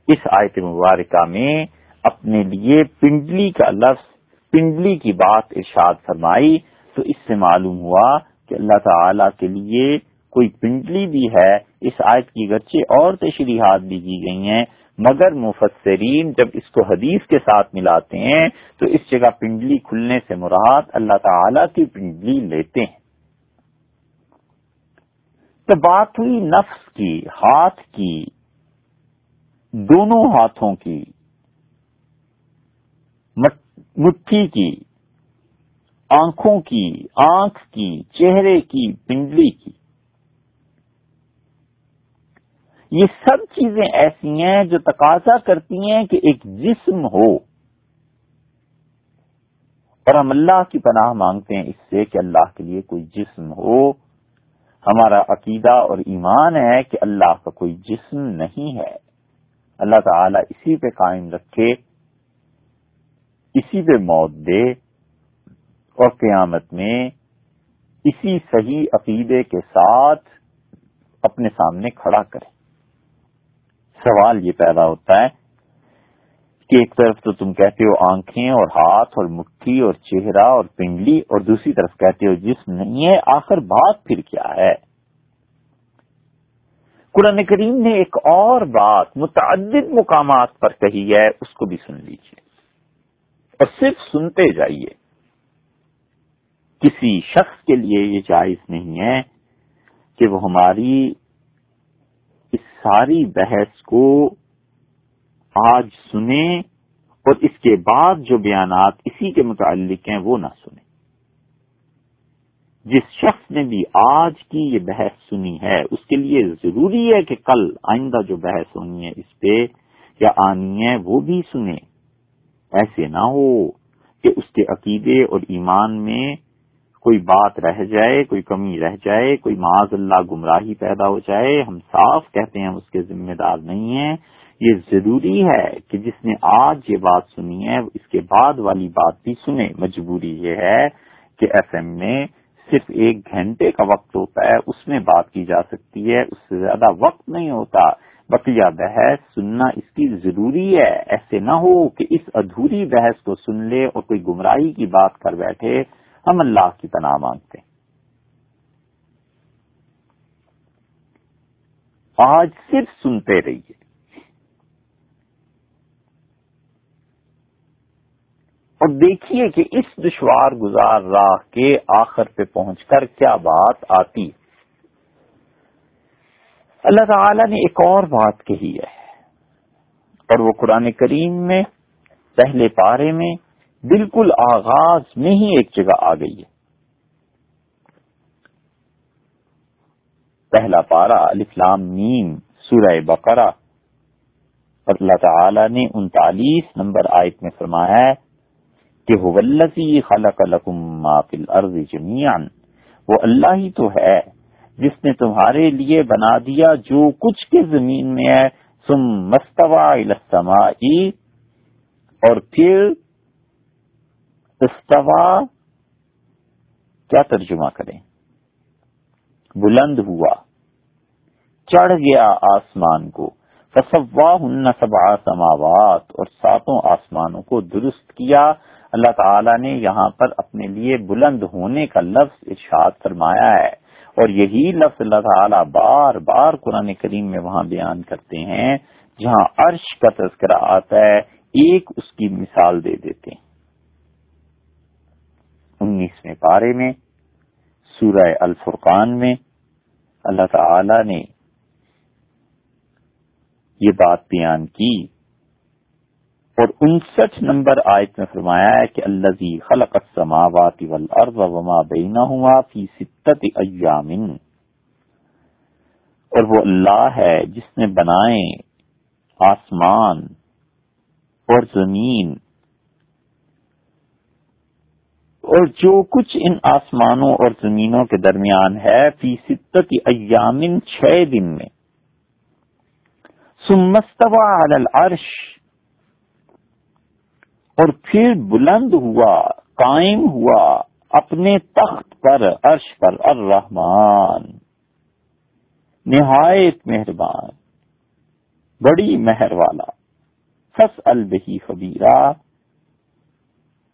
اس آیت مبارکہ میں اپنے لیے پنڈلی کا لفظ، پنڈلی کی بات ارشاد فرمائی۔ تو اس سے معلوم ہوا کہ اللہ تعالی کے لیے کوئی پنڈلی بھی ہے، اس آیت کی گرچے اور تشریحات بھی کی گئی ہیں، مگر مفسرین جب اس کو حدیث کے ساتھ ملاتے ہیں تو اس جگہ پنڈلی کھلنے سے مراد اللہ تعالی کی پنڈلی لیتے ہیں۔ تو بات ہوئی نفس کی، ہاتھ کی، دونوں ہاتھوں کی مٹھی کی، آنکھوں کی، آنکھ کی، چہرے کی، پنڈلی کی۔ یہ سب چیزیں ایسی ہیں جو تقاضا کرتی ہیں کہ ایک جسم ہو۔ اور ہم اللہ کی پناہ مانگتے ہیں اس سے کہ اللہ کے لیے کوئی جسم ہو۔ ہمارا عقیدہ اور ایمان ہے کہ اللہ کا کوئی جسم نہیں ہے۔ اللہ تعالی اسی پہ قائم رکھے، اسی پہ موت دے اور قیامت میں اسی صحیح عقیدے کے ساتھ اپنے سامنے کھڑا کرے۔ سوال یہ پیدا ہوتا ہے کہ ایک طرف تو تم کہتے ہو آنکھیں اور ہاتھ اور مٹھی اور چہرہ اور پنڈلی اور دوسری طرف کہتے ہو جسم نہیں ہے، آخر بات پھر کیا ہے؟ قرآن کریم نے ایک اور بات متعدد مقامات پر کہی ہے، اس کو بھی سن لیجیے اور صرف سنتے جائیے۔ کسی شخص کے لیے یہ جائز نہیں ہے کہ وہ ہماری اس ساری بحث کو آج سنیں اور اس کے بعد جو بیانات اسی کے متعلق ہیں وہ نہ سنیں۔ جس شخص نے بھی آج کی یہ بحث سنی ہے، اس کے لیے ضروری ہے کہ کل آئندہ جو بحث ہونی ہے اس پہ یا آنی ہے وہ بھی سنیں۔ ایسے نہ ہو کہ اس کے عقیدے اور ایمان میں کوئی بات رہ جائے، کوئی کمی رہ جائے، کوئی معاذ اللہ گمراہی پیدا ہو جائے، ہم صاف کہتے ہیں ہم اس کے ذمہ دار نہیں ہیں۔ یہ ضروری ہے کہ جس نے آج یہ بات سنی ہے، اس کے بعد والی بات بھی سنے۔ مجبوری یہ ہے کہ ایف ایم میں صرف ایک گھنٹے کا وقت ہوتا ہے، اس میں بات کی جا سکتی ہے، اس سے زیادہ وقت نہیں ہوتا۔ بقیہ بحث سننا اس کی ضروری ہے۔ ایسے نہ ہو کہ اس ادھوری بحث کو سن لے اور کوئی گمراہی کی بات کر بیٹھے۔ ہم اللہ کی پناہ مانگتے ہیں۔ آج صرف سنتے رہیے۔ اور دیکھیے کہ اس دشوار گزار راہ کے آخر پہ پہنچ کر کیا بات آتی۔ اللہ تعالی نے ایک اور بات کہی ہے اور وہ قرآن کریم میں پہلے پارے میں بالکل آغاز میں ہی ایک جگہ آ گئی ہے۔ پہلا پارا الفلام نیم سورہ بقرہ۔ اور اللہ تعالی نے انتالیس نمبر آیت میں فرمایا ہے کہ ولسی خلق لکم ما فی الارض جمیعا، وہ اللہ ہی تو ہے، جس نے تمہارے لیے بنا دیا جو کچھ کے زمین میں ہے سم مستوا السمائی اور پھر استوا کیا ترجمہ کریں؟ بلند ہوا، چڑھ گیا آسمان کو فصوا ہن سبا سماوات، اور ساتوں آسمانوں کو درست کیا اللہ تعالی نے یہاں پر اپنے لیے بلند ہونے کا لفظ ارشاد فرمایا ہے اور یہی لفظ اللہ تعالی بار بار قرآن کریم میں وہاں بیان کرتے ہیں، جہاں عرش کا تذکرہ آتا ہے، ایک اس کی مثال دے دیتے ہیں۔ انیسویں پارے میں، سورہ الفرقان میں اللہ تعالی نے یہ بات بیان کی۔ اور انسٹھ نمبر آیت میں فرمایا ہے کہ اللہ خلق السماوات والارض وما بینہما فی ستت ایام. اور وہ اللہ ہے جس نے بنائے آسمان اور زمین اور جو کچھ ان آسمانوں اور زمینوں کے درمیان ہے فی ستت ایامن چھ دن میں. سمستوا علی العرش. اور پھر بلند ہوا، قائم ہوا اپنے تخت پر، عرش پر الرحمان نہایت مہربان، بڑی مہر والا۔ فس البہی خبیرہ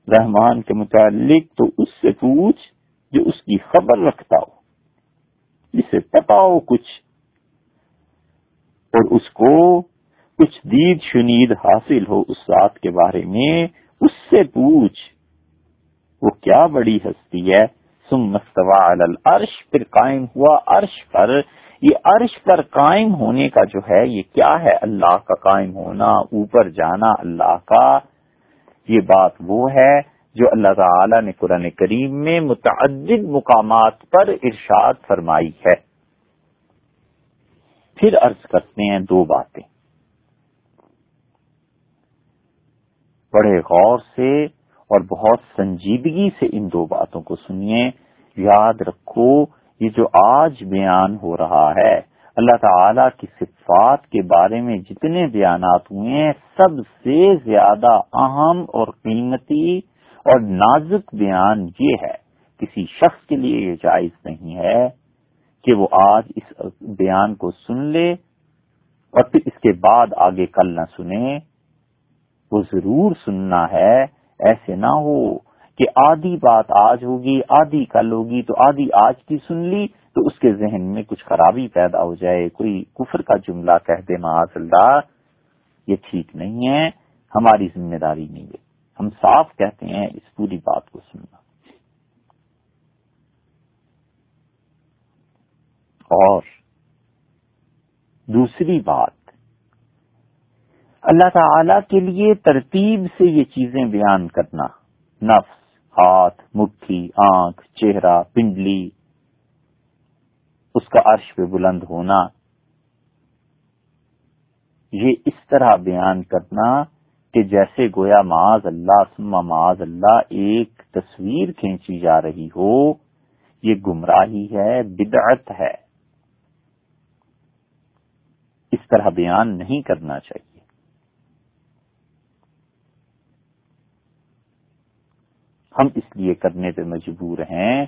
رحمان کے متعلق تو اس سے پوچھ جو اس کی خبر رکھتا ہو، جسے پتا ہو کچھ۔ اور اس کو کچھ دید شنید حاصل ہو اس ذات کے بارے میں، اس سے پوچھ، وہ کیا بڑی ہستی ہے؟ سم مستوا العرش، پھر قائم ہوا عرش پر۔ یہ عرش پر قائم ہونے کا جو ہے، یہ کیا ہے؟ اللہ کا قائم ہونا، اوپر جانا اللہ کا۔ یہ بات وہ ہے جو اللہ تعالی نے قرآن کریم میں متعدد مقامات پر ارشاد فرمائی ہے۔ پھر عرض کرتے ہیں دو باتیں۔ بڑے غور سے اور بہت سنجیدگی سے ان دو باتوں کو سنیے۔ یاد رکھو، یہ جو آج بیان ہو رہا ہے، اللہ تعالی کی صفات کے بارے میں جتنے بیانات ہوئے ہیں، سب سے زیادہ اہم اور قیمتی اور نازک بیان یہ ہے، کسی شخص کے لیے یہ جائز نہیں ہے کہ وہ آج اس بیان کو سن لے اور پھر اس کے بعد آگے کل نہ سنے۔ وہ ضرور سننا ہے، ایسے نہ ہو کہ آدھی بات آج ہوگی، آدھی کل ہوگی، تو آدھی آج کی سن لی تو اس کے ذہن میں کچھ خرابی پیدا ہو جائے۔ کوئی کفر کا جملہ کہہ دے معاذ اللہ یہ ٹھیک نہیں ہے، ہماری ذمہ داری نہیں ہے۔ ہم صاف کہتے ہیں اس پوری بات کو سننا۔ اور دوسری بات اللہ تعالی کے لیے ترتیب سے یہ چیزیں بیان کرنا۔ نفس، ہاتھ، مٹھی، آنکھ، چہرہ، پنڈلی، اس کا عرش پہ بلند ہونا۔ یہ اس طرح بیان کرنا کہ جیسے گویا معاذ اللہ سما معاذ اللہ ایک تصویر کھینچی جا رہی ہو، یہ گمراہی ہے، بدعت ہے۔ اس طرح بیان نہیں کرنا چاہیے۔ ہم اس لیے کرنے پہ مجبور ہیں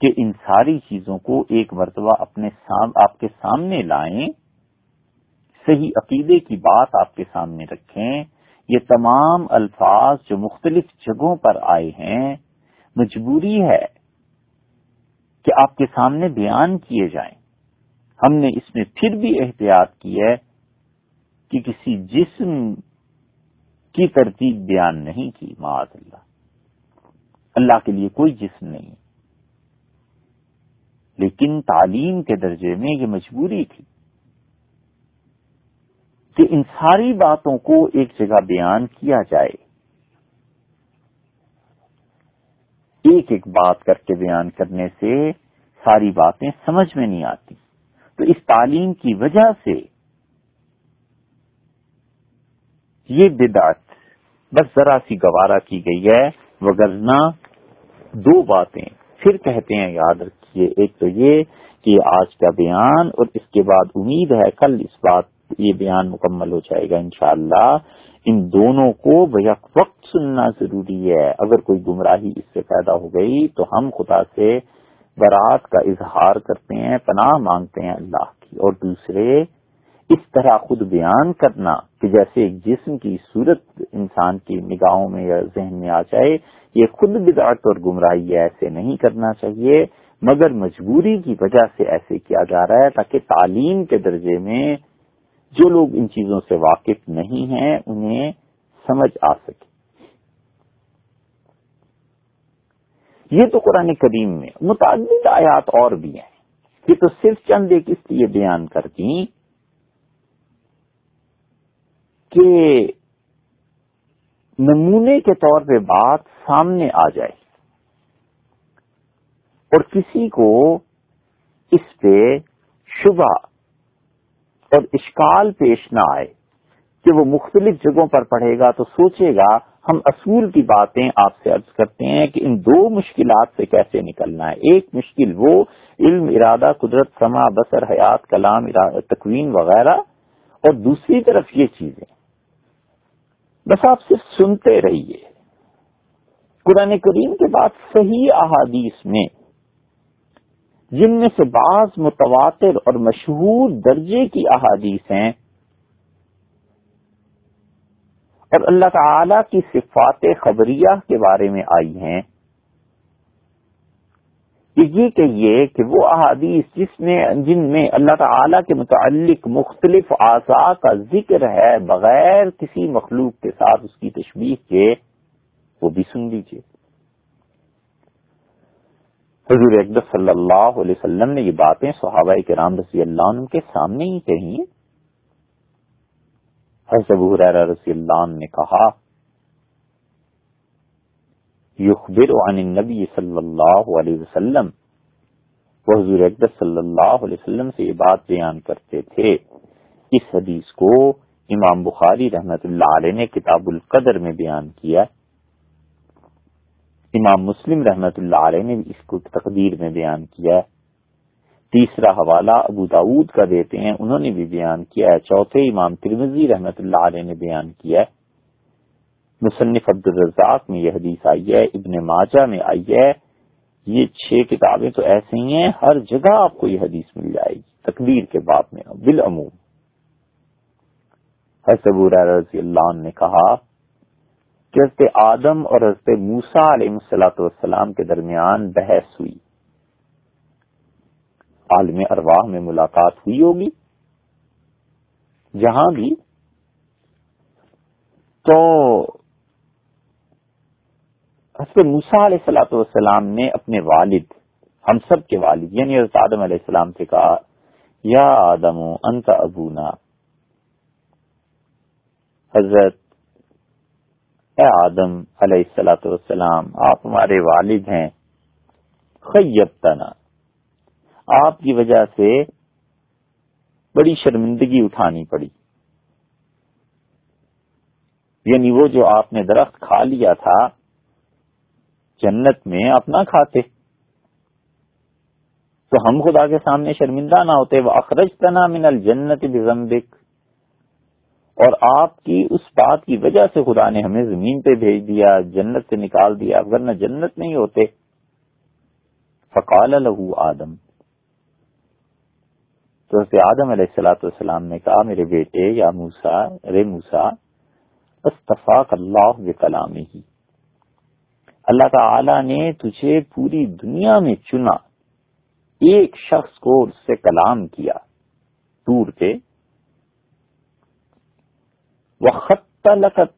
کہ ان ساری چیزوں کو ایک مرتبہ اپنے سام، آپ کے سامنے لائیں، صحیح عقیدے کی بات آپ کے سامنے رکھیں۔ یہ تمام الفاظ جو مختلف جگہوں پر آئے ہیں، مجبوری ہے کہ آپ کے سامنے بیان کیے جائیں۔ ہم نے اس میں پھر بھی احتیاط کی ہے کہ کسی جسم کی ترتیب بیان نہیں کی معاذ اللہ۔ اللہ کے لیے کوئی جسم نہیں۔ لیکن تعلیم کے درجے میں یہ مجبوری تھی کہ ان ساری باتوں کو ایک جگہ بیان کیا جائے۔ ایک ایک بات کر کے بیان کرنے سے ساری باتیں سمجھ میں نہیں آتی۔ تو اس تعلیم کی وجہ سے یہ بدعت بس ذرا سی گوارا کی گئی ہے۔ وگرنہ دو باتیں پھر کہتے ہیں، یاد رکھیے، ایک تو یہ کہ آج کا بیان اور اس کے بعد امید ہے کل اس بات، یہ بیان مکمل ہو جائے گا انشاءاللہ۔ ان دونوں کو بیک وقت سننا ضروری ہے۔ اگر کوئی گمراہی اس سے پیدا ہو گئی تو ہم خدا سے برات کا اظہار کرتے ہیں، پناہ مانگتے ہیں اللہ کی۔ اور دوسرے، اس طرح خود بیان کرنا کہ جیسے ایک جسم کی صورت انسان کی نگاہوں میں یا ذہن میں آ جائے یہ خود بدعت اور گمراہی ہے ایسے نہیں کرنا چاہیے، مگر مجبوری کی وجہ سے ایسے کیا جا رہا ہے تاکہ تعلیم کے درجے میں جو لوگ ان چیزوں سے واقف نہیں ہیں، انہیں سمجھ آ سکے۔ یہ تو قرآن کریم میں متعدد آیات اور بھی ہیں۔ یہ تو صرف چند ایک اس لیے بیان کرتی کہ نمونے کے طور پہ بات سامنے آ جائے اور کسی کو اس پہ شبہ اور اشکال پیش نہ آئے کہ وہ مختلف جگہوں پر پڑھے گا تو سوچے گا ہم اصول کی باتیں آپ سے عرض کرتے ہیں کہ ان دو مشکلات سے کیسے نکلنا ہے۔ ایک مشکل وہ علم، ارادہ، قدرت سما بسر حیات، کلام تکوین وغیرہ اور دوسری طرف یہ چیزیں۔ بس آپ صرف سنتے رہیے۔ قرآن کریم کے بعد صحیح احادیث میں، جن میں سے بعض متواتر اور مشہور درجے کی احادیث ہیں، اور اللہ تعالی کی صفات خبریہ کے بارے میں آئی ہیں۔ یہ کہیے کہ وہ احادیث جس میں جن میں اللہ تعالی کے متعلق مختلف اعضاء کا ذکر ہے بغیر کسی مخلوق کے ساتھ اس کی تشبیح کے، وہ بھی سن لیجیے حضور اقدس صلی اللہ علیہ وسلم نے یہ باتیں صحابہ کے رام رضی اللہ عنہ کے سامنے ہی کہی ہیں حضرت رضی اللہ عنہ نے کہا یخبر عن النبی صلی اللہ علیہ وسلم۔ وہ حضور اقدس صلی اللہ علیہ وسلم سے یہ بات بیان کرتے تھے۔ اس حدیث کو امام بخاری رحمت اللہ علیہ نے کتاب القدر میں بیان کیا۔ امام مسلم رحمت اللہ علیہ نے اس کو تقدیر میں بیان کیا۔ تیسرا حوالہ ابو داود کا دیتے ہیں، انہوں نے بھی بیان کیا۔ ہے چوتھے امام ترمزی رحمت اللہ علیہ نے بیان کیا۔ ہے مصنف عبد الرزاق میں یہ حدیث آئی ہے، ابن ماجہ میں آئی ہے۔ یہ چھ کتابیں تو ایسے ہی ہیں، ہر جگہ آپ کو یہ حدیث مل جائے گی، تقدیر کے باب میں، بالعموم۔ حسب رضی اللہ عنہ نے کہا کہ حضرت آدم اور حضرت موسا علیہ السلاۃ والسلام کے درمیان بحث ہوئی۔ عالم ارواح میں ملاقات ہوئی ہوگی۔ جہاں بھی تو حضرت موسا علیہ السلاۃ والسلام نے اپنے والد، ہم سب کے والد یعنی حضرت آدم علیہ السلام سے کہا، یا آدم، انت ابونا. حضرت، اے آدم علیہ السلاۃ والسلام، آپ ہمارے والد ہیں، خیبتنا. آپ کی وجہ سے بڑی شرمندگی اٹھانی پڑی۔ یعنی وہ جو آپ نے درخت کھا لیا تھا جنت میں اپنا کھاتے۔ تو ہم خدا کے سامنے شرمندہ نہ ہوتے وہ اخرج تنا من الجنت بزمبک اور آپ کی اس بات کی وجہ سے خدا نے ہمیں زمین پہ بھیج دیا، جنت سے نکال دیا، ورنہ جنت نہیں ہوتے۔ فقال لہو آدم۔ تو حضرت آدم علیہ السلاۃ والسلام نے کہا، میرے بیٹے یا موسا رے موسا استفاق اللہ کلامی ہی اللہ تعالی نے تجھے پوری دنیا میں چنا، ایک شخص کو اس سے کلام کیا، دور پہ وہ خط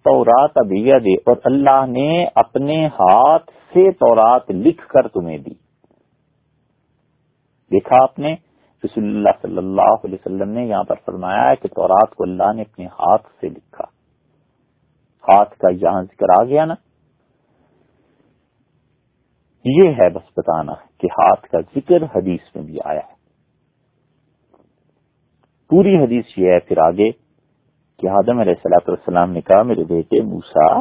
تورات ابیا دے اور اللہ نے اپنے ہاتھ سے تورات لکھ کر تمہیں دی۔ دیکھا آپ نے، رسول اللہ صلی اللہ علیہ وسلم نے یہاں پر فرمایا ہے کہ تورات کو اللہ نے اپنے ہاتھ سے لکھا۔ ہاتھ کا یہاں ذکر آ گیا نا۔ یہ ہے بس بتانا کہ ہاتھ کا ذکر حدیث میں بھی آیا ہے۔ پوری حدیث یہ ہے پھر آگے کہ آدم علیہ السلاۃ والسلام نے کہا، میرے بیٹے موسا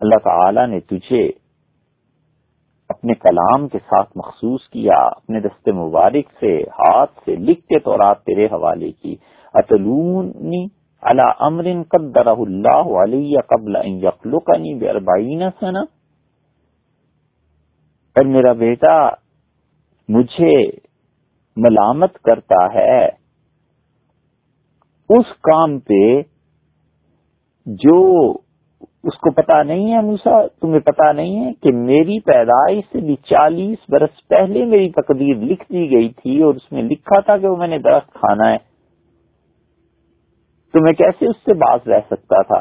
اللہ تعالی نے تجھے اپنے کلام کے ساتھ مخصوص کیا، اپنے دست مبارک سے، ہاتھ سے لکھ کے تورات تیرے حوالے کی۔ اتلونی اللہ امر قدر اللہ علیہ قبل ان یخلقنی باربعین سنہ۔ اور میرا بیٹا مجھے ملامت کرتا ہے، اس کام پہ جو اس کو پتا نہیں ہے موسا تمہیں پتا نہیں ہے کہ میری پیدائش سے بھی چالیس برس پہلے میری تقدیر لکھ دی گئی تھی اور اس میں لکھا تھا کہ وہ میں نے درخت کھانا ہے۔ تو میں کیسے اس سے باز رہ سکتا تھا؟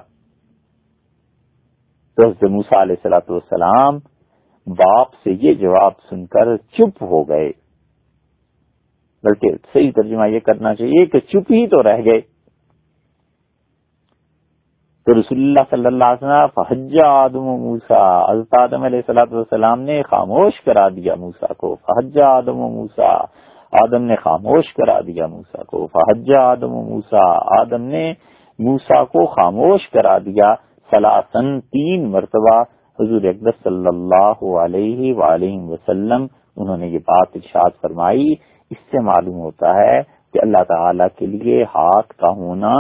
تو حضرت موسا علیہ سلاۃ والسلام باپ سے یہ جواب سن کر چپ ہو گئے۔ بلکہ صحیح ترجمہ یہ کرنا چاہیے کہ چپ ہی تو رہ گئے۔ تو رسول اللہ صلی اللہ علیہ وسلم، فحج آدم و موسا حضرت آدم علیہ السلط والسلام نے خاموش کرا دیا موسا کو۔ فحج آدم و موسا آدم نے خاموش کرا دیا موسا کو۔ فحج آدم و موسا آدم نے موسا کو خاموش کرا دیا۔ سلاسن تین مرتبہ حضور اقدس صلی اللہ علیہ وآلہ وسلم، انہوں نے یہ بات ارشاد فرمائی۔ اس سے معلوم ہوتا ہے کہ اللہ تعالی کے لیے ہاتھ کا ہونا،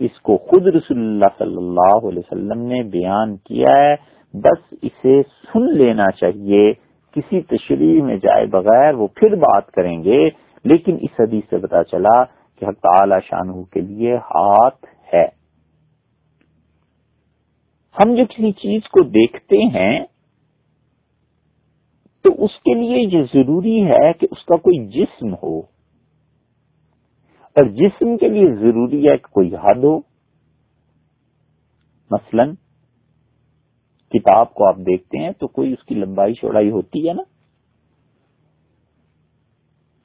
اس کو خود رسول اللہ صلی اللہ علیہ وسلم نے بیان کیا ہے۔ بس اسے سن لینا چاہیے۔ کسی تشریح میں جائے بغیر وہ پھر بات کریں گے۔ لیکن اس حدیث سے پتا چلا کہ حق تعالی شاہ کے لیے ہاتھ ہے۔ ہم جو کسی چیز کو دیکھتے ہیں، تو اس کے لیے یہ ضروری ہے کہ اس کا کوئی جسم ہو۔ اور جسم کے لیے ضروری ہے کہ کوئی حد ہو۔ مثلا، کتاب کو آپ دیکھتے ہیں تو کوئی اس کی لمبائی چوڑائی ہوتی ہے نا۔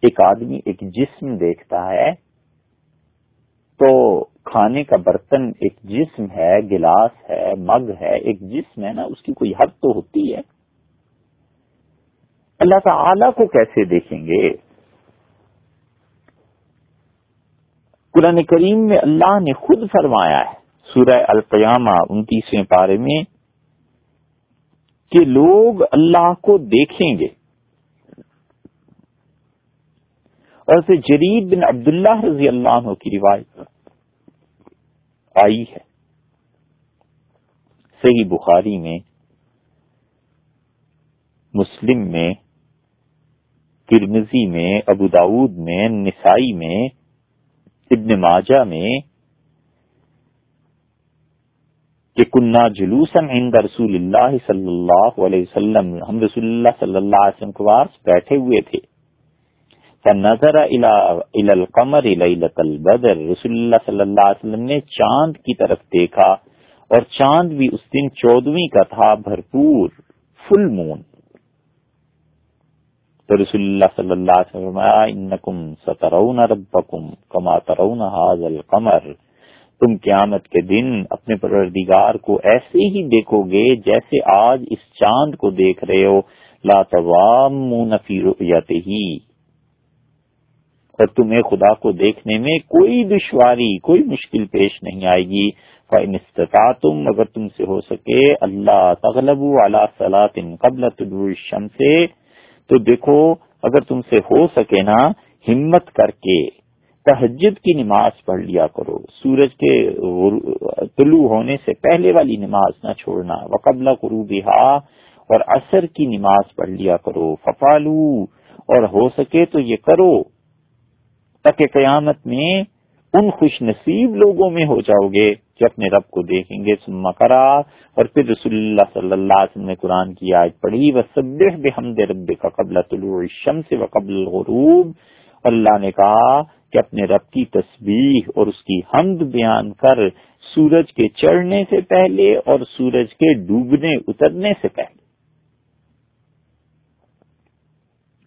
ایک آدمی، ایک جسم دیکھتا ہے تو کھانے کا برتن ایک جسم ہے، گلاس ہے، مگ ہے، ایک جسم ہے نا، اس کی کوئی حد تو ہوتی ہے۔ اللہ تعالی کو کیسے دیکھیں گے؟ قرآن کریم میں اللہ نے خود فرمایا ہے، سورہ القیامہ انتیسویں پارے میں، کہ لوگ اللہ کو دیکھیں گے۔ اور سے جرید بن عبداللہ رضی اللہ عنہ کی روایت آئی ہے۔ صحیح بخاری میں، مسلم میں کرمزی میں، ابو داود میں، نسائی میں، ابن ماجہ میں کہ کنہ جلوس عند رسول اللہ صلی اللہ علیہ وسلم، ہم رسول اللہ صلی اللہ علیہ وسلم کے پاس بیٹھے ہوئے تھے۔ نظر القمر لیلت البدر. رسول اللہ صلی اللہ علیہ وسلم نے چاند کی طرف دیکھا اور چاند بھی اس دن چودویں کا تھا، بھرپور فل مون تو رسول اللہ صلی اللہ علیہ وسلم انکم سترون ربکم کما ترون حاض القمر. تم قیامت کے دن اپنے پروردگار کو ایسے ہی دیکھو گے جیسے آج اس چاند کو دیکھ رہے ہو. لا توام فی رؤیته اور تمہیں خدا کو دیکھنے میں کوئی دشواری، کوئی مشکل پیش نہیں آئے گی، فَإِنِ اگر تم سے ہو سکے، اللہ تغلب علی صلاة قبل طلوع الشمس، تو دیکھو، اگر تم سے ہو سکے نا، ہمت کر کے تہجد کی نماز پڑھ لیا کرو۔ سورج کے طلوع ہونے سے پہلے والی نماز نہ چھوڑنا۔ وقبلہ کرو اور عصر کی نماز پڑھ لیا کرو۔ ففالو اور ہو سکے تو یہ کرو۔ تاکہ قیامت میں ان خوش نصیب لوگوں میں ہو جاؤ گے کہ اپنے رب کو دیکھیں گے۔ سما کرا اور پھر رسول اللہ صلی اللہ علیہ وسلم نے قرآن کی آج پڑھی و سب بحمد رب کا قبل طلوع الشمس و قبل الغروب اللہ نے کہا کہ اپنے رب کی تسبیح اور اس کی حمد بیان کر سورج کے چڑھنے سے پہلے اور سورج کے ڈوبنے، اترنے سے پہلے۔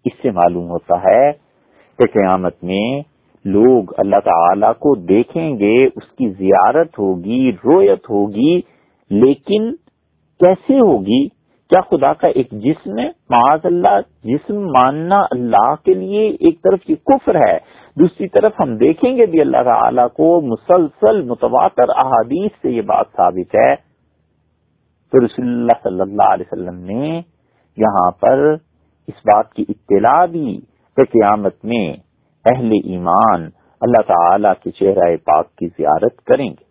اس سے معلوم ہوتا ہے کہ قیامت میں لوگ اللہ تعالی کو دیکھیں گے، اس کی زیارت ہوگی رویت ہوگی، لیکن کیسے ہوگی؟ کیا خدا کا ایک جسم ہے؟ معاذ اللہ، جسم ماننا اللہ کے لیے ایک طرف کی کفر ہے، دوسری طرف ہم دیکھیں گے بھی اللہ تعالی کو مسلسل متواتر احادیث سے یہ بات ثابت ہے۔ تو رسول اللہ صلی اللہ علیہ وسلم نے یہاں پر اس بات کی اطلاع دی۔ کہ قیامت میں اہل ایمان اللہ تعالی کے چہرہ پاک کی زیارت کریں گے۔